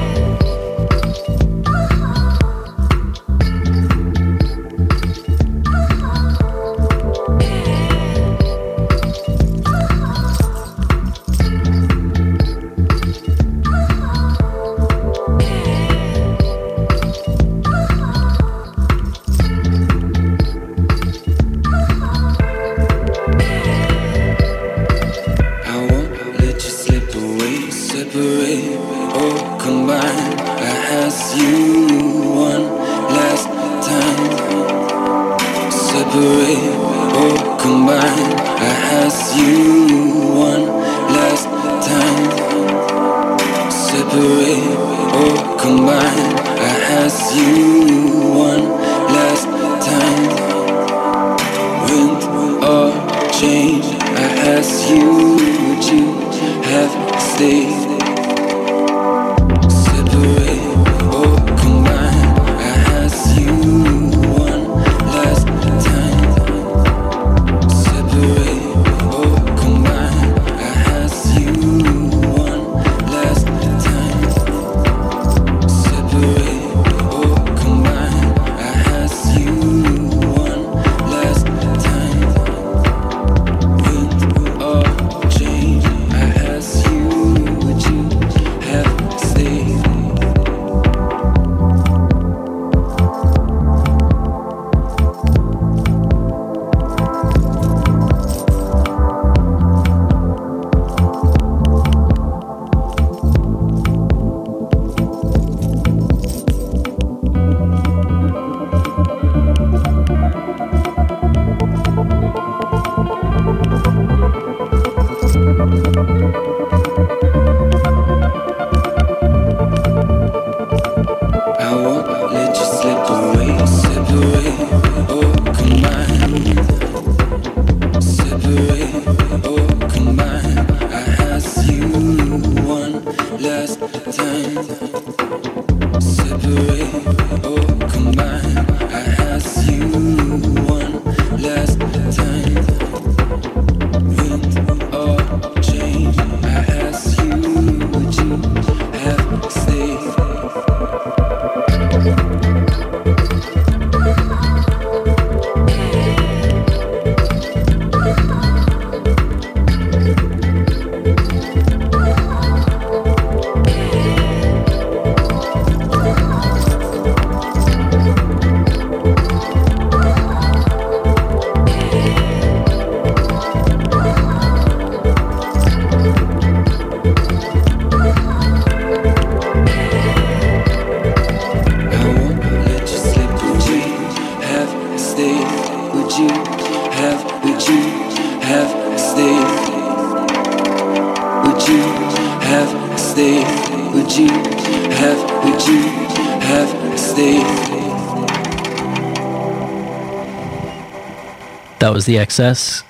That was the XS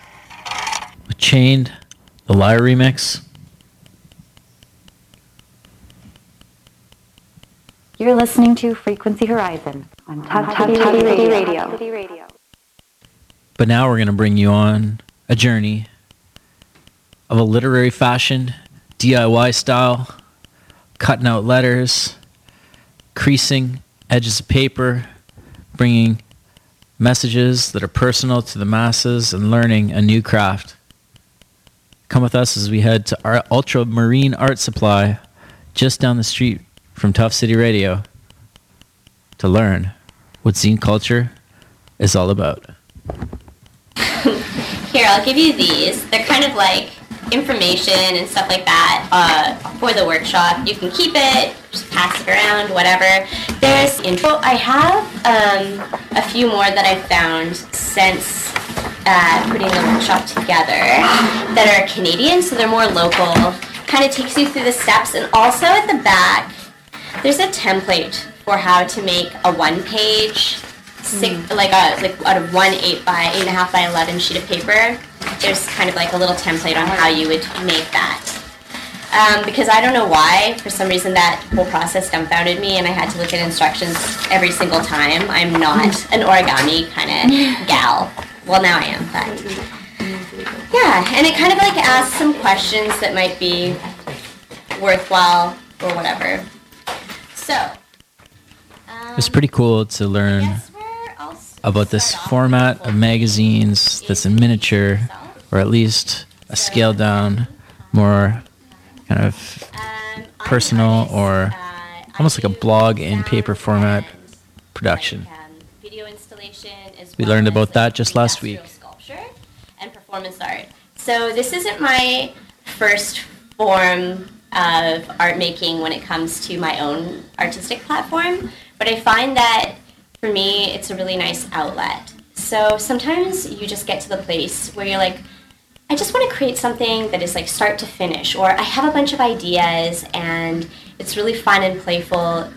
The Chained, the Liar remix. You're listening to Frequency Horizon on City Radio. But now we're going to bring you on a journey of a literary fashion, DIY style, cutting out letters, creasing edges of paper, bringing messages that are personal to the masses, and learning a new craft. Come with us as we head to our Ultramarine Art Supply just down the street from Tuff City Radio to learn what zine culture is all about. Here, I'll give you these. They're kind of like information and stuff like that uh, for the workshop. You can keep it, just pass it around, whatever. There's info. I have um, a few more that I've found since uh, putting the workshop together that are Canadian, so they're more local. Kind of takes you through the steps, and also at the back, there's a template for how to make a one-page, six, like a like out of one eight by eight and a half by eleven sheet of paper. There's kind of like a little template on how you would make that. Um, because I don't know why, for some reason that whole process dumbfounded me, and I had to look at instructions every single time. I'm not an origami kind of gal. Well, now I am, but yeah, and it kind of like asks some questions that might be worthwhile or whatever. So, It's pretty cool to learn about this format of magazines that's in miniature, or at least a scaled down, more kind of personal or almost like a blog in paper format production. We learned about that just last week. sculpture and performance art. So this isn't my first form of art making when it comes to my own artistic platform, but I find that for me it's a really nice outlet. So sometimes you just get to the place where you're like, I just want to create something that is like start to finish, or I have a bunch of ideas and it's really fun and playful,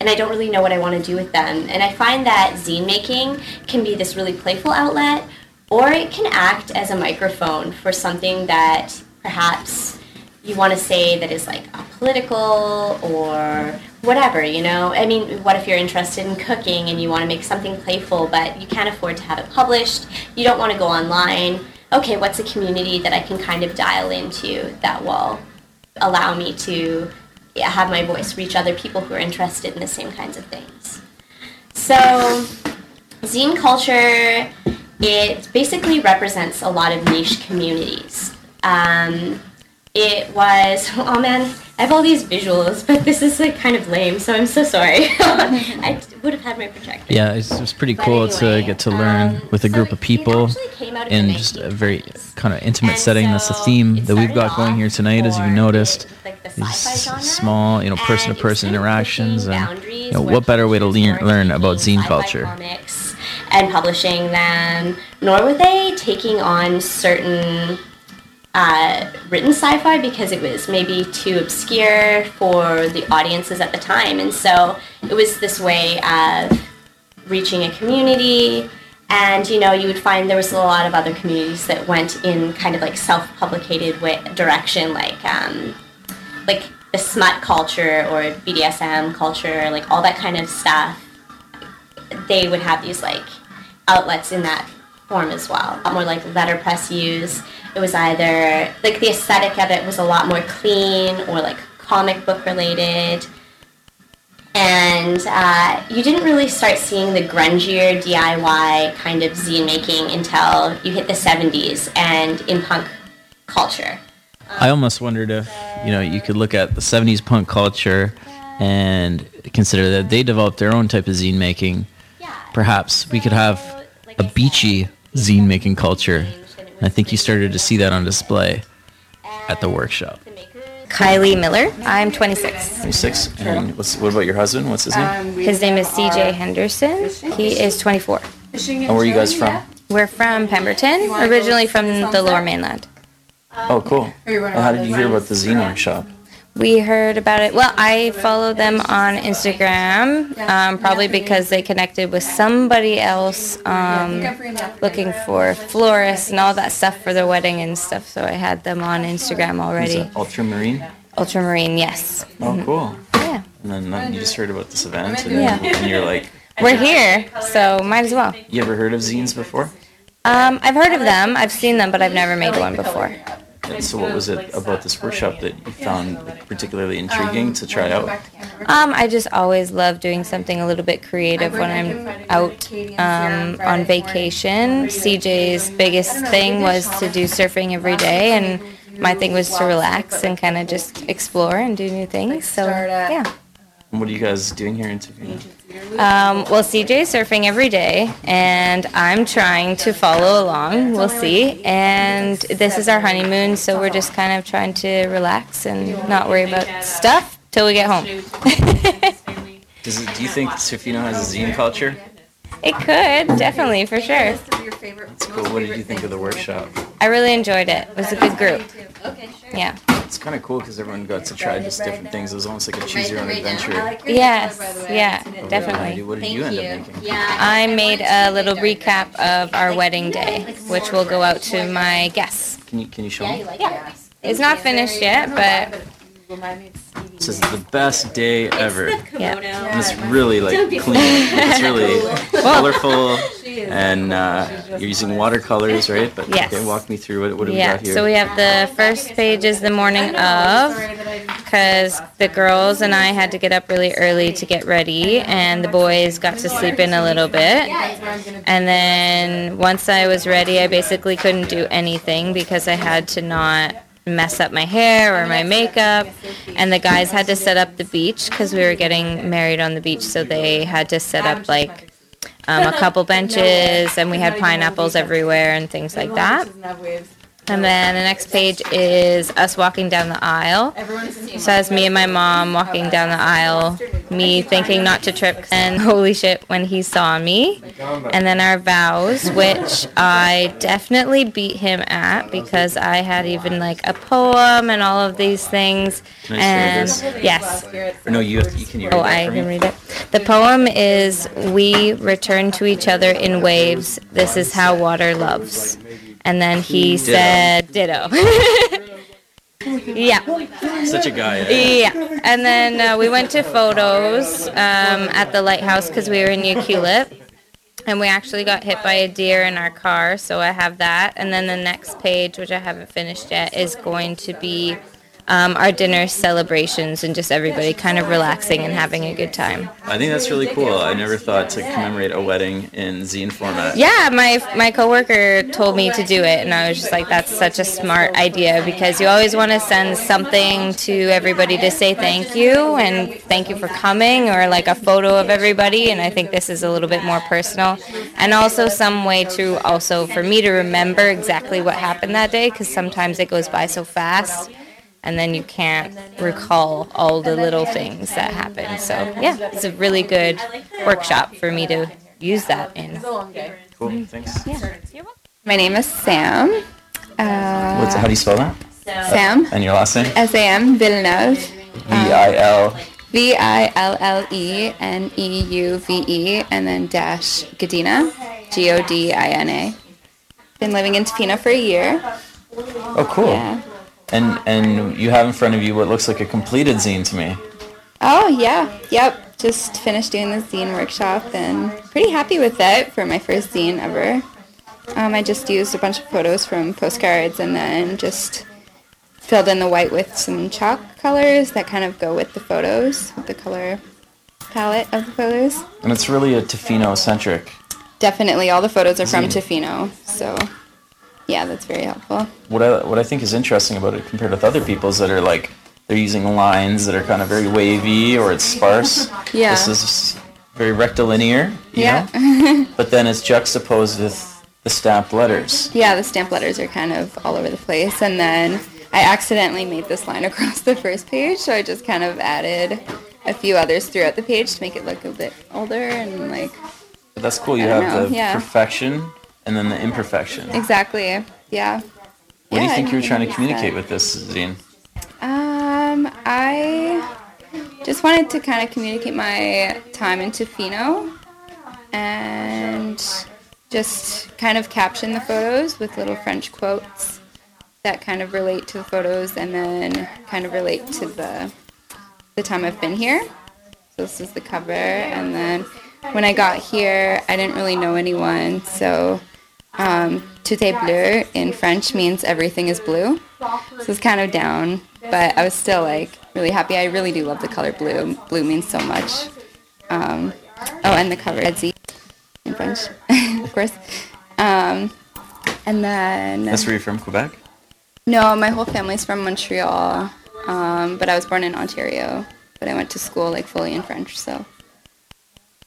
and I don't really know what I want to do with them. And I find that zine making can be this really playful outlet, or it can act as a microphone for something that perhaps you want to say that is like political or whatever, you know? I mean, what if you're interested in cooking and you want to make something playful, but you can't afford to have it published? You don't want to go online. Okay, what's a community that I can kind of dial into that will allow me to have my voice reach other people who are interested in the same kinds of things? So, zine culture, it basically represents a lot of niche communities. Um, it was, oh man, I have all these visuals, but this is like kind of lame, so I'm so sorry. I would have had my projector. Yeah, it's, it's pretty But cool to get to learn um, with a group of people came out of in just a very kind of intimate setting. That's the theme that we've got going here tonight, as you noticed. These s- small, you know, person-to-person interactions, and you know, what better way to learn learn about zine culture? and publishing them, nor were they taking on certain uh, written sci-fi because it was maybe too obscure for the audiences at the time, and so it was this way of reaching a community. And you know, you would find there was a lot of other communities that went in kind of like self-publicated way, direction, like um, like the smut culture or BDSM culture, like all that kind of stuff. They would have these like outlets in that form as well. A lot more like letterpress use. It was either like the aesthetic of it was a lot more clean or like comic book related. And uh, you didn't really start seeing the grungier DIY kind of zine making until you hit the 70s and in punk culture. I almost wondered if you know you could look at the '70s punk culture and consider that they developed their own type of zine making. Perhaps we could have a beachy zine making culture. And I think you started to see that on display at the workshop. Kylie Miller. I'm 26. 26. And what's, what about your husband? What's his name? His name is CJ Henderson. He is 24. And where are you guys from? We're from Pemberton, originally from the lower mainland. Oh, cool. Well, how did you hear about the zine workshop? We heard about it. Well, I follow them on Instagram, um, probably because they connected with somebody else um, looking for florists and all that stuff for their wedding and stuff. So I had them on Instagram Is already. Ultramarine? Ultramarine, yes. Oh, Mhm. cool. Yeah. And then, then you just heard about this event, and, Yeah. and you're like, We're here, so might as well. you ever heard of zines before? Um, I've heard of them. I've seen them, but I've never made one before. And so, what was it about this workshop that you found particularly intriguing to try out? Um, I just always love doing something a little bit creative when I'm out um, on vacation. CJ's biggest thing was to do surfing every day, and my thing was to relax and kind of just explore and do new things. So yeah. And what are you guys doing here in Tofino? Um, well, CJ's surfing every day, and I'm trying to follow along. We'll see. And this is our honeymoon, so we're just kind of trying to relax and not worry about stuff till we get home. Does it, do you think Tofino has a zine culture? It could definitely for sure. That's cool. What did you think of the workshop? I really enjoyed it. It was a good group. Yeah. It's kind of cool because everyone got to try just different things. It was almost like a choose your own adventure. Yes. Yeah. Definitely. What did you end up making? I made a little recap of our wedding day, which will go out to my guests. Can you can you show me? Yeah. It's not finished yet, but This is the best day ever. Yeah. And it's really like clean. It's really colorful, and uh, you're using watercolors, right? But Yes. okay, walk me through what what do we yeah. got here? So we have the first page is the morning of, because the girls and I had to get up really early to get ready, and the boys got to sleep in a little bit. And then once I was ready, I basically couldn't do anything because I had to not mess up my hair or my makeup. And the guys had to set up the beach because we were getting married on the beach, so they had to set up like um, a couple benches, and we had pineapples everywhere and things like that. And then the next page is us walking down the aisle. So it's me and my mom walking down the aisle, me thinking not to trip, and holy shit when he saw me. And then our vows, which I definitely beat him at because I had even like a poem and all of these things. And yes. No, you have, you can you read Oh, I can read it. The poem is We return to each other in waves. This is how water loves. And then he Ditto. said, Ditto. yeah. Such a guy. eh? Yeah. And then uh, we went to photos um, at the lighthouse because we were in Ucluelet. And we actually got hit by a deer in our car, so I have that. And then the next page, which I haven't finished yet, is going to be um, our dinner celebrations and just everybody kind of relaxing and having a good time. I think that's really cool. I never thought to commemorate a wedding in zine format. Yeah, my my coworker told me to do it, and I was just like, "That's such a smart idea because you always want to send something to everybody to say thank you and thank you for coming, or like a photo of everybody." And I think this is a little bit more personal, and also some way to also for me to remember exactly what happened that day because sometimes it goes by so fast. And then you can't recall all the little things that happened. So yeah, it's a really good workshop for me to use that in. Cool. Thanks. My name is Sam. Uh, What's, how do you spell that? Sam. And your last name? S A M Villeneuve. V I L. V I L L E N E U V E and then dash Godina. G O D I N A. Been living in Tofino for a year. Oh, cool. Yeah. And and you have in front of you what looks like a completed zine to me. Oh yeah, yep. Just finished doing the zine workshop and pretty happy with it for my first zine ever. Um, I just used a bunch of photos from postcards and then just filled in the white with some chalk colors that kind of go with the photos, with the color palette of the photos. And it's really a Tofino centric. Definitely, all the photos are from Zine. Tofino, so yeah, that's very helpful. What I what I think is interesting about it compared with other people's that are like they're using lines that are kind of very wavy or it's sparse. Yeah. This is very rectilinear, you Yeah. But then it's juxtaposed with the stamped letters. Yeah, the stamp letters are kind of all over the place. And then I accidentally made this line across the first page, so I just kind of added a few others throughout the page to make it look a bit older and like But that's cool. You have know, the yeah. perfection and then the imperfection. exactly. Yeah. What do you think you were trying to communicate that. with this zine? Um, I just wanted to kind of communicate my time in Tofino and just kind of caption the photos with little French quotes that kind of relate to the photos and then kind of relate to the the time I've been here. So this is the cover and then when I got here I didn't really know anyone so um, tout est bleu in French means everything is blue. So it's kind of down, but I was still like really happy. I really do love the color blue. Blue means so much. Um, oh, and the cover Etsy in French, of course. Um, and then That's where you're from, Quebec? no, my whole family's from Montreal, um, but I was born in Ontario. But I went to school like fully in French, so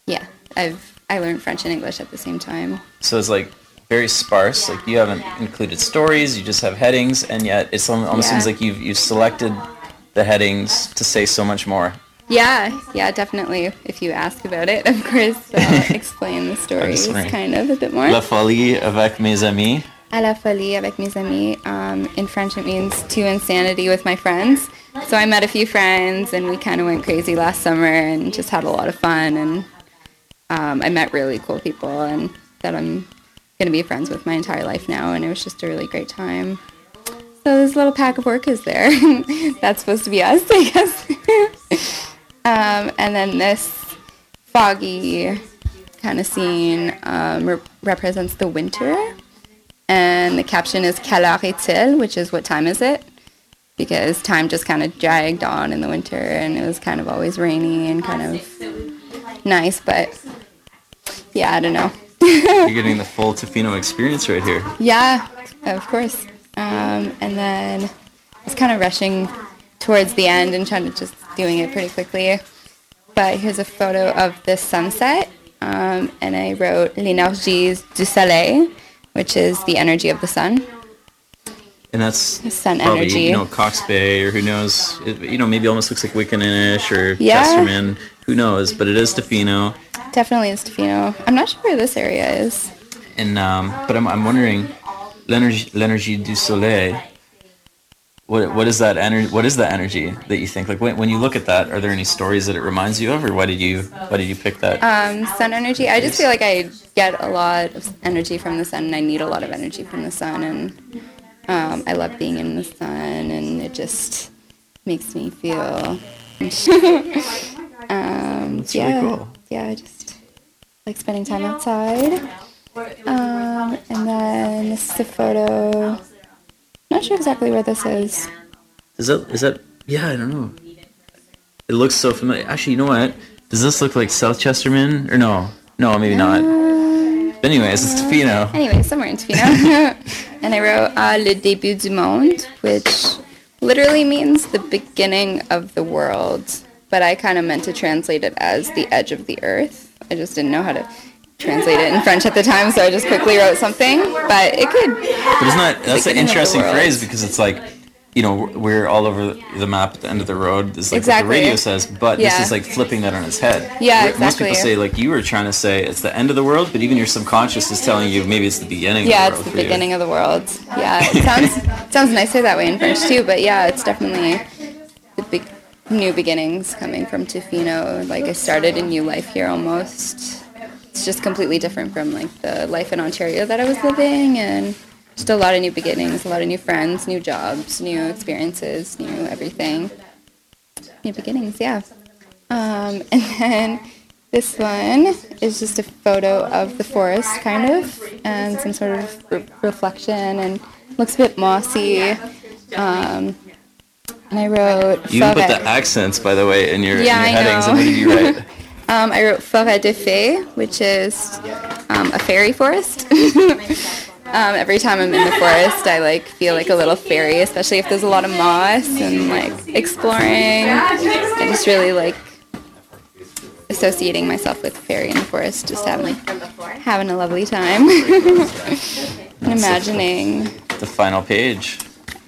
yeah, I've I learned French and English at the same time. So it's like very sparse. Like you haven't included stories, you just have headings, and yet it almost, Yeah. seems like you've you've selected the headings to say so much more. Yeah, yeah, definitely. If you ask about it, of course, I'll explain the stories kind of a bit more. La folie avec mes amis. À la folie avec mes amis. Um, in French, it means to insanity with my friends. So I met a few friends, and we kind of went crazy last summer and just had a lot of fun. And um, I met really cool people, and that I'm going to be friends with my entire life now. And it was just a really great time. So this little pack of work is there. That's supposed to be us, I guess. um, and then this foggy kind of scene um, re- represents the winter. And the caption is Quelle heure est-il? Which is what time is it? Because time just kind of dragged on in the winter and it was kind of always rainy and kind of nice, but yeah, I don't know. You're getting the full Tofino experience right here. Yeah, of course. Um, and then I was kind of rushing towards the end and trying to just doing it pretty quickly. But here's a photo of the sunset, um, and I wrote l'énergie du soleil, which is the energy of the sun. And that's sun probably, energy. you know, Cox Bay or who knows. It, you know, maybe almost looks like Wickaninnish or Yeah. Chesterman. Who knows? But it is Tofino. Definitely in Tofino. I'm not sure where this area is. And um, but I'm, I'm wondering, l'énergie, du soleil. What what is that energy? What is that energy that you think? Like when, when you look at that, are there any stories that it reminds you of, or why did you why did you pick that? Um, sun energy. I just feel like I get a lot of energy from the sun, and I need a lot of energy from the sun, and um, I love being in the sun, and it just makes me feel. um, That's really yeah, cool. yeah, I just like spending time outside. Um, and then this is a photo. Not sure exactly where this is. Is that is that? Yeah, I don't know. It looks so familiar. Actually, you know what? Does this look like South Chesterman or no? No, maybe not. But anyways, it's Tofino. Anyway, somewhere in Tofino. and I wrote uh, Le début du monde, which literally means the beginning of the world. But I kind of meant to translate it as the edge of the earth. I just didn't know how to translate it in French at the time, so I just quickly wrote something. But it could. But isn't that that's an beginning interesting phrase because it's like, you know, we're all over the map at the end of the road. Is like Exactly. what the radio says, but Yeah. this is like flipping that on its head. Yeah, Where Most people say like you were trying to say it's the end of the world, but even your subconscious is telling you maybe it's the beginning. Yeah, of the it's world the for you. beginning of the world. Yeah, it sounds sounds nicer that way in French too. But yeah, it's definitely the big new beginnings coming from Tofino. Like I started a new life here almost. It's just completely different from like the life in Ontario that I was living, and just a lot of new beginnings, a lot of new friends, new jobs, new experiences, new everything. New beginnings, yeah. Um, and then this one is just a photo of the forest, kind of, and some sort of re- reflection, and looks a bit mossy. Um, and I wrote. You put the accents, by the way, in your, Yeah, in your I headings. know. And what did you write? Um, I wrote Forêt de Fées, which is um, a fairy forest. um, every time I'm in the forest, I like feel like a little fairy, especially if there's a lot of moss and like exploring. I just really like associating myself with fairy in the forest, just having like, having a lovely time and imagining. the final page.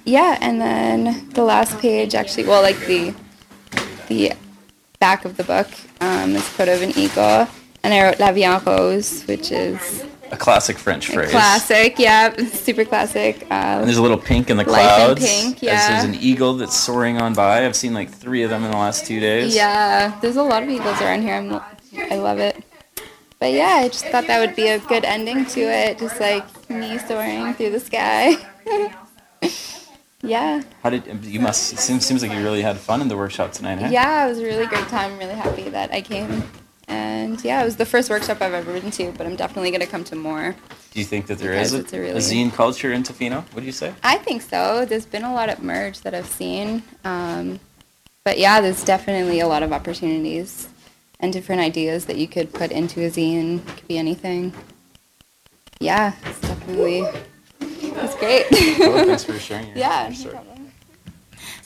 Yeah, and then the last page actually, well, like the the back of the book um, is a photo of an eagle, and I wrote La Vie en Rose, which is A classic French phrase. classic. Yeah, super classic. Uh, And there's a little pink in the clouds. pink, as yeah. There's an eagle that's soaring on by. I've seen like three of them in the last two days. yeah, there's a lot of eagles around here. I'm, I love it. But yeah, I just thought that would be a good ending to it, just like me soaring through the sky. yeah. How did you must? It seems seems like you really had fun in the workshop tonight, huh? Yeah, it was a really great time. Really happy that I came. And yeah, it was the first workshop I've ever been to, but I'm definitely going to come to more. Do you think that there is a, a really- a zine culture in Tofino? What do you say? I think so. There's been a lot of merge that I've seen. Um, but yeah, there's definitely a lot of opportunities and different ideas that you could put into a zine. It could be anything. Yeah, it's definitely, it's great. Cool, thanks for sharing your- yeah, your no story. problem.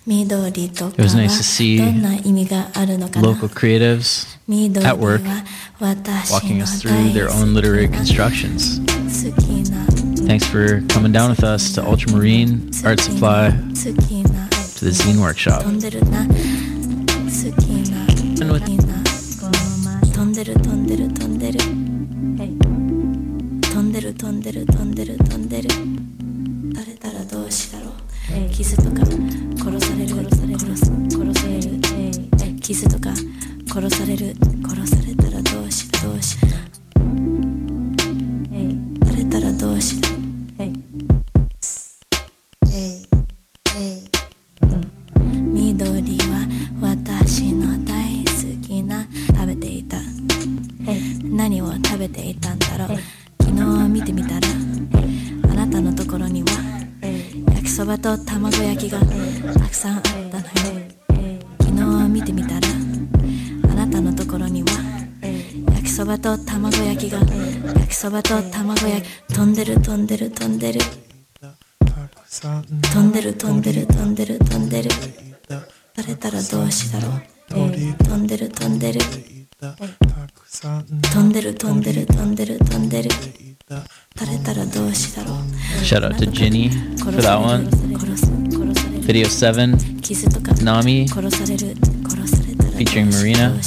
緑と It was nice to see どんな意味があるのかな Local creatives 緑 at work は私 walking の us through their own literary constructions. 好きな Thanks for coming down with us to Ultramarine Art Supply 好きな to the zine workshop. 飛んでるな好きな with 飛んでる飛んでる飛んでる飛んでる飛んでる飛んでる飛んでる垂れたらどう しだろう。傷とか殺される殺される殺される。傷とか殺される殺されたらどうしどうし。と卵焼きがたくさんあったのよ。昨日見てみたらあなたのところには焼きそばと卵焼きが焼きそばと卵焼き飛んでる飛んでる飛んでる。飛んでる飛んでる飛んでる飛んでる。垂れたらどうしだろう。飛んでる飛んでる。飛んでる飛んでる飛んでる飛んでる Shout out to Ginny for that one. Video 7, Nami, featuring Marina.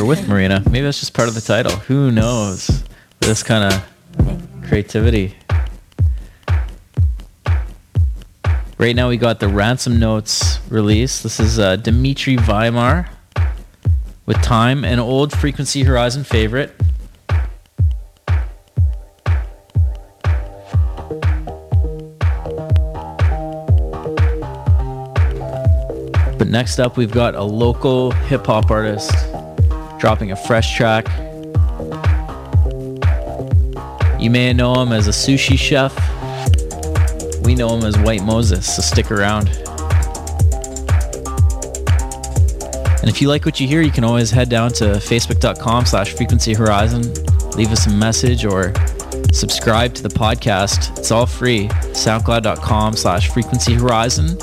Or with Marina. Maybe that's just part of the title. Who knows? This kind of creativity. Right now we got the Ransom Notes release. This is uh, Dimitri Weimar with Time, an old Frequency Horizon favorite. But next up, we've got a local hip hop artist dropping a fresh track. You may know him as a sushi chef. We know him as White Moses, so stick around. And if you like what you hear, you can always head down to facebook.com slash frequency horizon, leave us a message or subscribe to the podcast. It's all free. SoundCloud.com slash frequency horizon.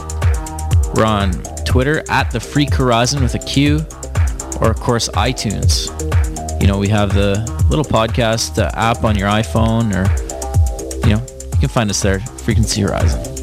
We're on Twitter at the Freq Horizon with a Q, or of course iTunes. You know, we have the little podcast uh, app on your iPhone, or you know, you can find us there, Frequency Horizon.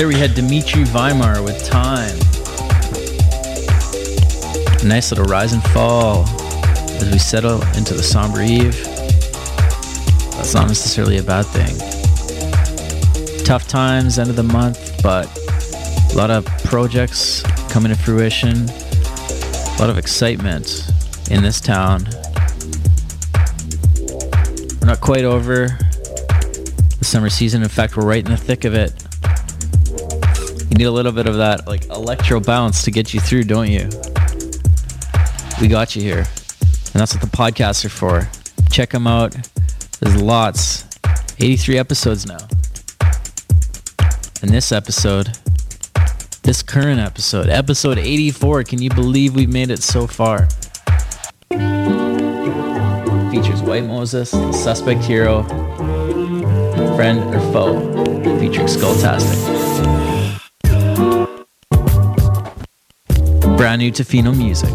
There we had Dimitri Weimar with Time. A nice little rise and fall as we settle into the somber eve. That's not necessarily a bad thing. Tough times, end of the month, but a lot of projects coming to fruition. A lot of excitement in this town. We're not quite over the summer season. In fact, we're right in the thick of it. Need a little bit of that like electro bounce to get you through, don't you? We got you here. And that's what the podcasts are for. Check them out. There's lots. 83 episodes now. And this episode, this current episode, episode 84, can you believe we've made it so far? Features White Moses, suspect hero, friend or foe, featuring Skulltastic. Brand new Tofino music.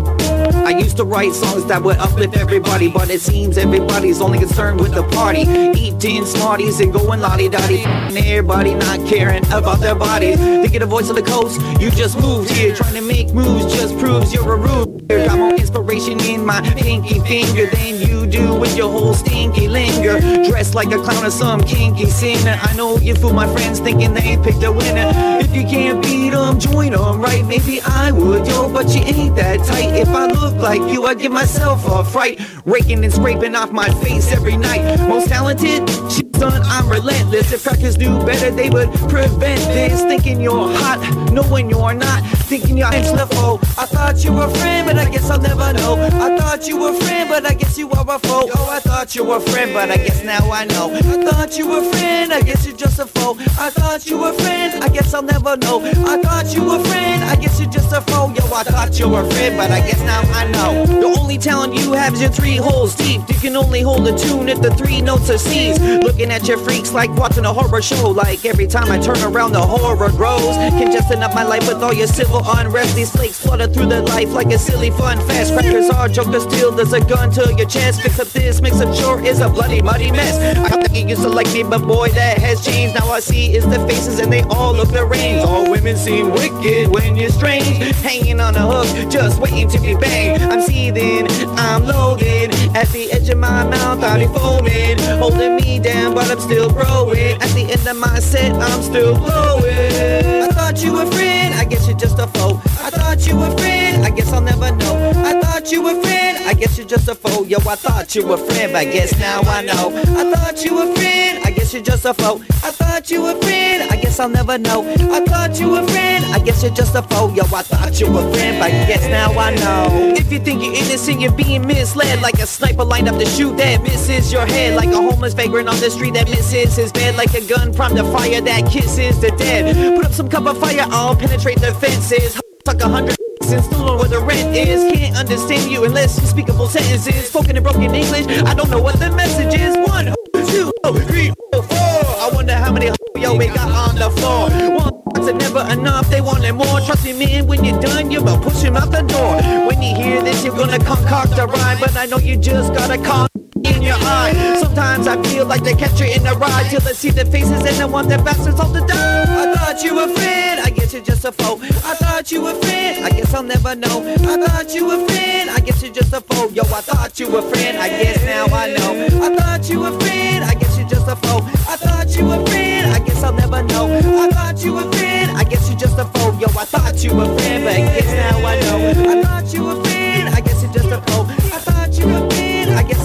I used to write songs that would uplift everybody, but it seems everybody's only concerned with the party. Eating Smarties and going dottie. And everybody not caring about their bodies. Thinking the voice of the coast, you just moved here. Trying to make moves just proves you're a rude. Got more inspiration in my pinky finger than you do with your whole stinky linger. Dressed like a clown or some kinky sinner. I know you fool my friends thinking they picked a winner. If you can't beat them, join them, right? Maybe I would, yo, but you ain't that tight. If I look like you, I'd give myself a fright. Raking and scraping off my face every night. Most talented, shit done, I'm relentless. If crackers knew better, they would prevent this. Thinking you're hot, knowing you're not. Thinking you're foe. Oh, I thought you were a friend, but I guess I'll never know. I thought you were a friend, but I guess you are a foe. Oh, I thought you were a friend, but I guess now I know. I thought you were a friend, I guess you're just a foe. I thought you were a friend, I guess I'll never know. I thought you were a friend, I guess you're just a foe. Yo, I thought you were a friend, but I guess now I know. The only talent you have is your three holes deep. You can only hold a tune if the three notes are C's. Looking at your freaks like watching a horror show. Like every time I turn around, the horror grows. Congesting up my life with all your civil unrest. These flakes flutter through the life like a silly fun fast. Crackers are joker steel. There's a gun to your chest. Fix up this, mix up sure is a bloody muddy mess. I thought you used to like me, but boy, that has changed. Now I see is the faces and they all look the rings. All women seem wicked when you're strange. Hanging on a hook, just waiting to be banged. I'm seething, I'm loaded. At the edge of my mouth, I'll be foaming. Holding me down, but I'm still growing. At the end of my set, I'm still glowing. I thought you were friend, I guess you're just a foe. I thought you were friend, I guess I'll never know. I thought you were friend, I guess you're just a foe. Yo, I thought you were friend, but I guess now I know. I thought you were a friend, I guess you're just a foe. I thought you were a friend, I guess I'll never know. I thought you were friend, I guess you're just a foe. Yo, I thought you were a friend, but guess now I know. If you think you're innocent, you're being misled. Like a sniper lined up to shoot that misses your head. Like a homeless vagrant on the street that misses his bed. Like a gun primed to fire that kisses the dead. Put up some cover fire, I'll penetrate the fences. Fuck a hundred and still know where the rent is. Can't understand you unless you speak a full sentences. Spoken in broken English, I don't know what the message is. One, two, three, four. I wonder how many yo we got on the floor. One are never enough, they wanted more. Trust me, man, when you're done, you're about push him out the door. When you hear this, you're gonna concoct a rhyme, but I know you just gotta call in your eye. Sometimes I feel like they catch you in the ride till I see the faces and I want their bastards off the die. I thought you were friend, I guess you're just a foe. I thought you were friend, I guess I'll never know. I thought you were friend, I guess you're just a foe. Yo, I thought you were friend, I guess now I know. I thought you were friend, I guess you're just a foe. I thought you were friend, I guess I'll never know. I thought you were friend, I guess you're just a foe. Yo, I thought you were friend, but I guess now I know. I thought you were friend, I guess you're just a foe.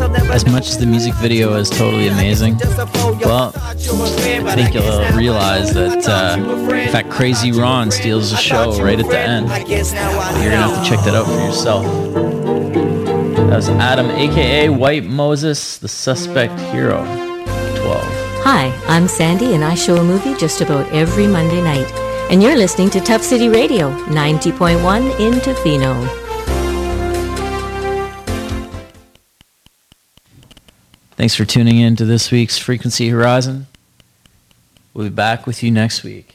As much as the music video is totally amazing, well, I think you'll realize that, uh, in fact, Crazy Ron steals the show right at the end. You're gonna have to check that out for yourself. That was Adam, aka White Moses, the suspect hero. 12. Hi, I'm Sandy, and I show a movie just about every Monday night. And you're listening to Tuff City Radio, 90.1 in Tofino. Thanks for tuning in to this week's Frequency Horizon. We'll be back with you next week.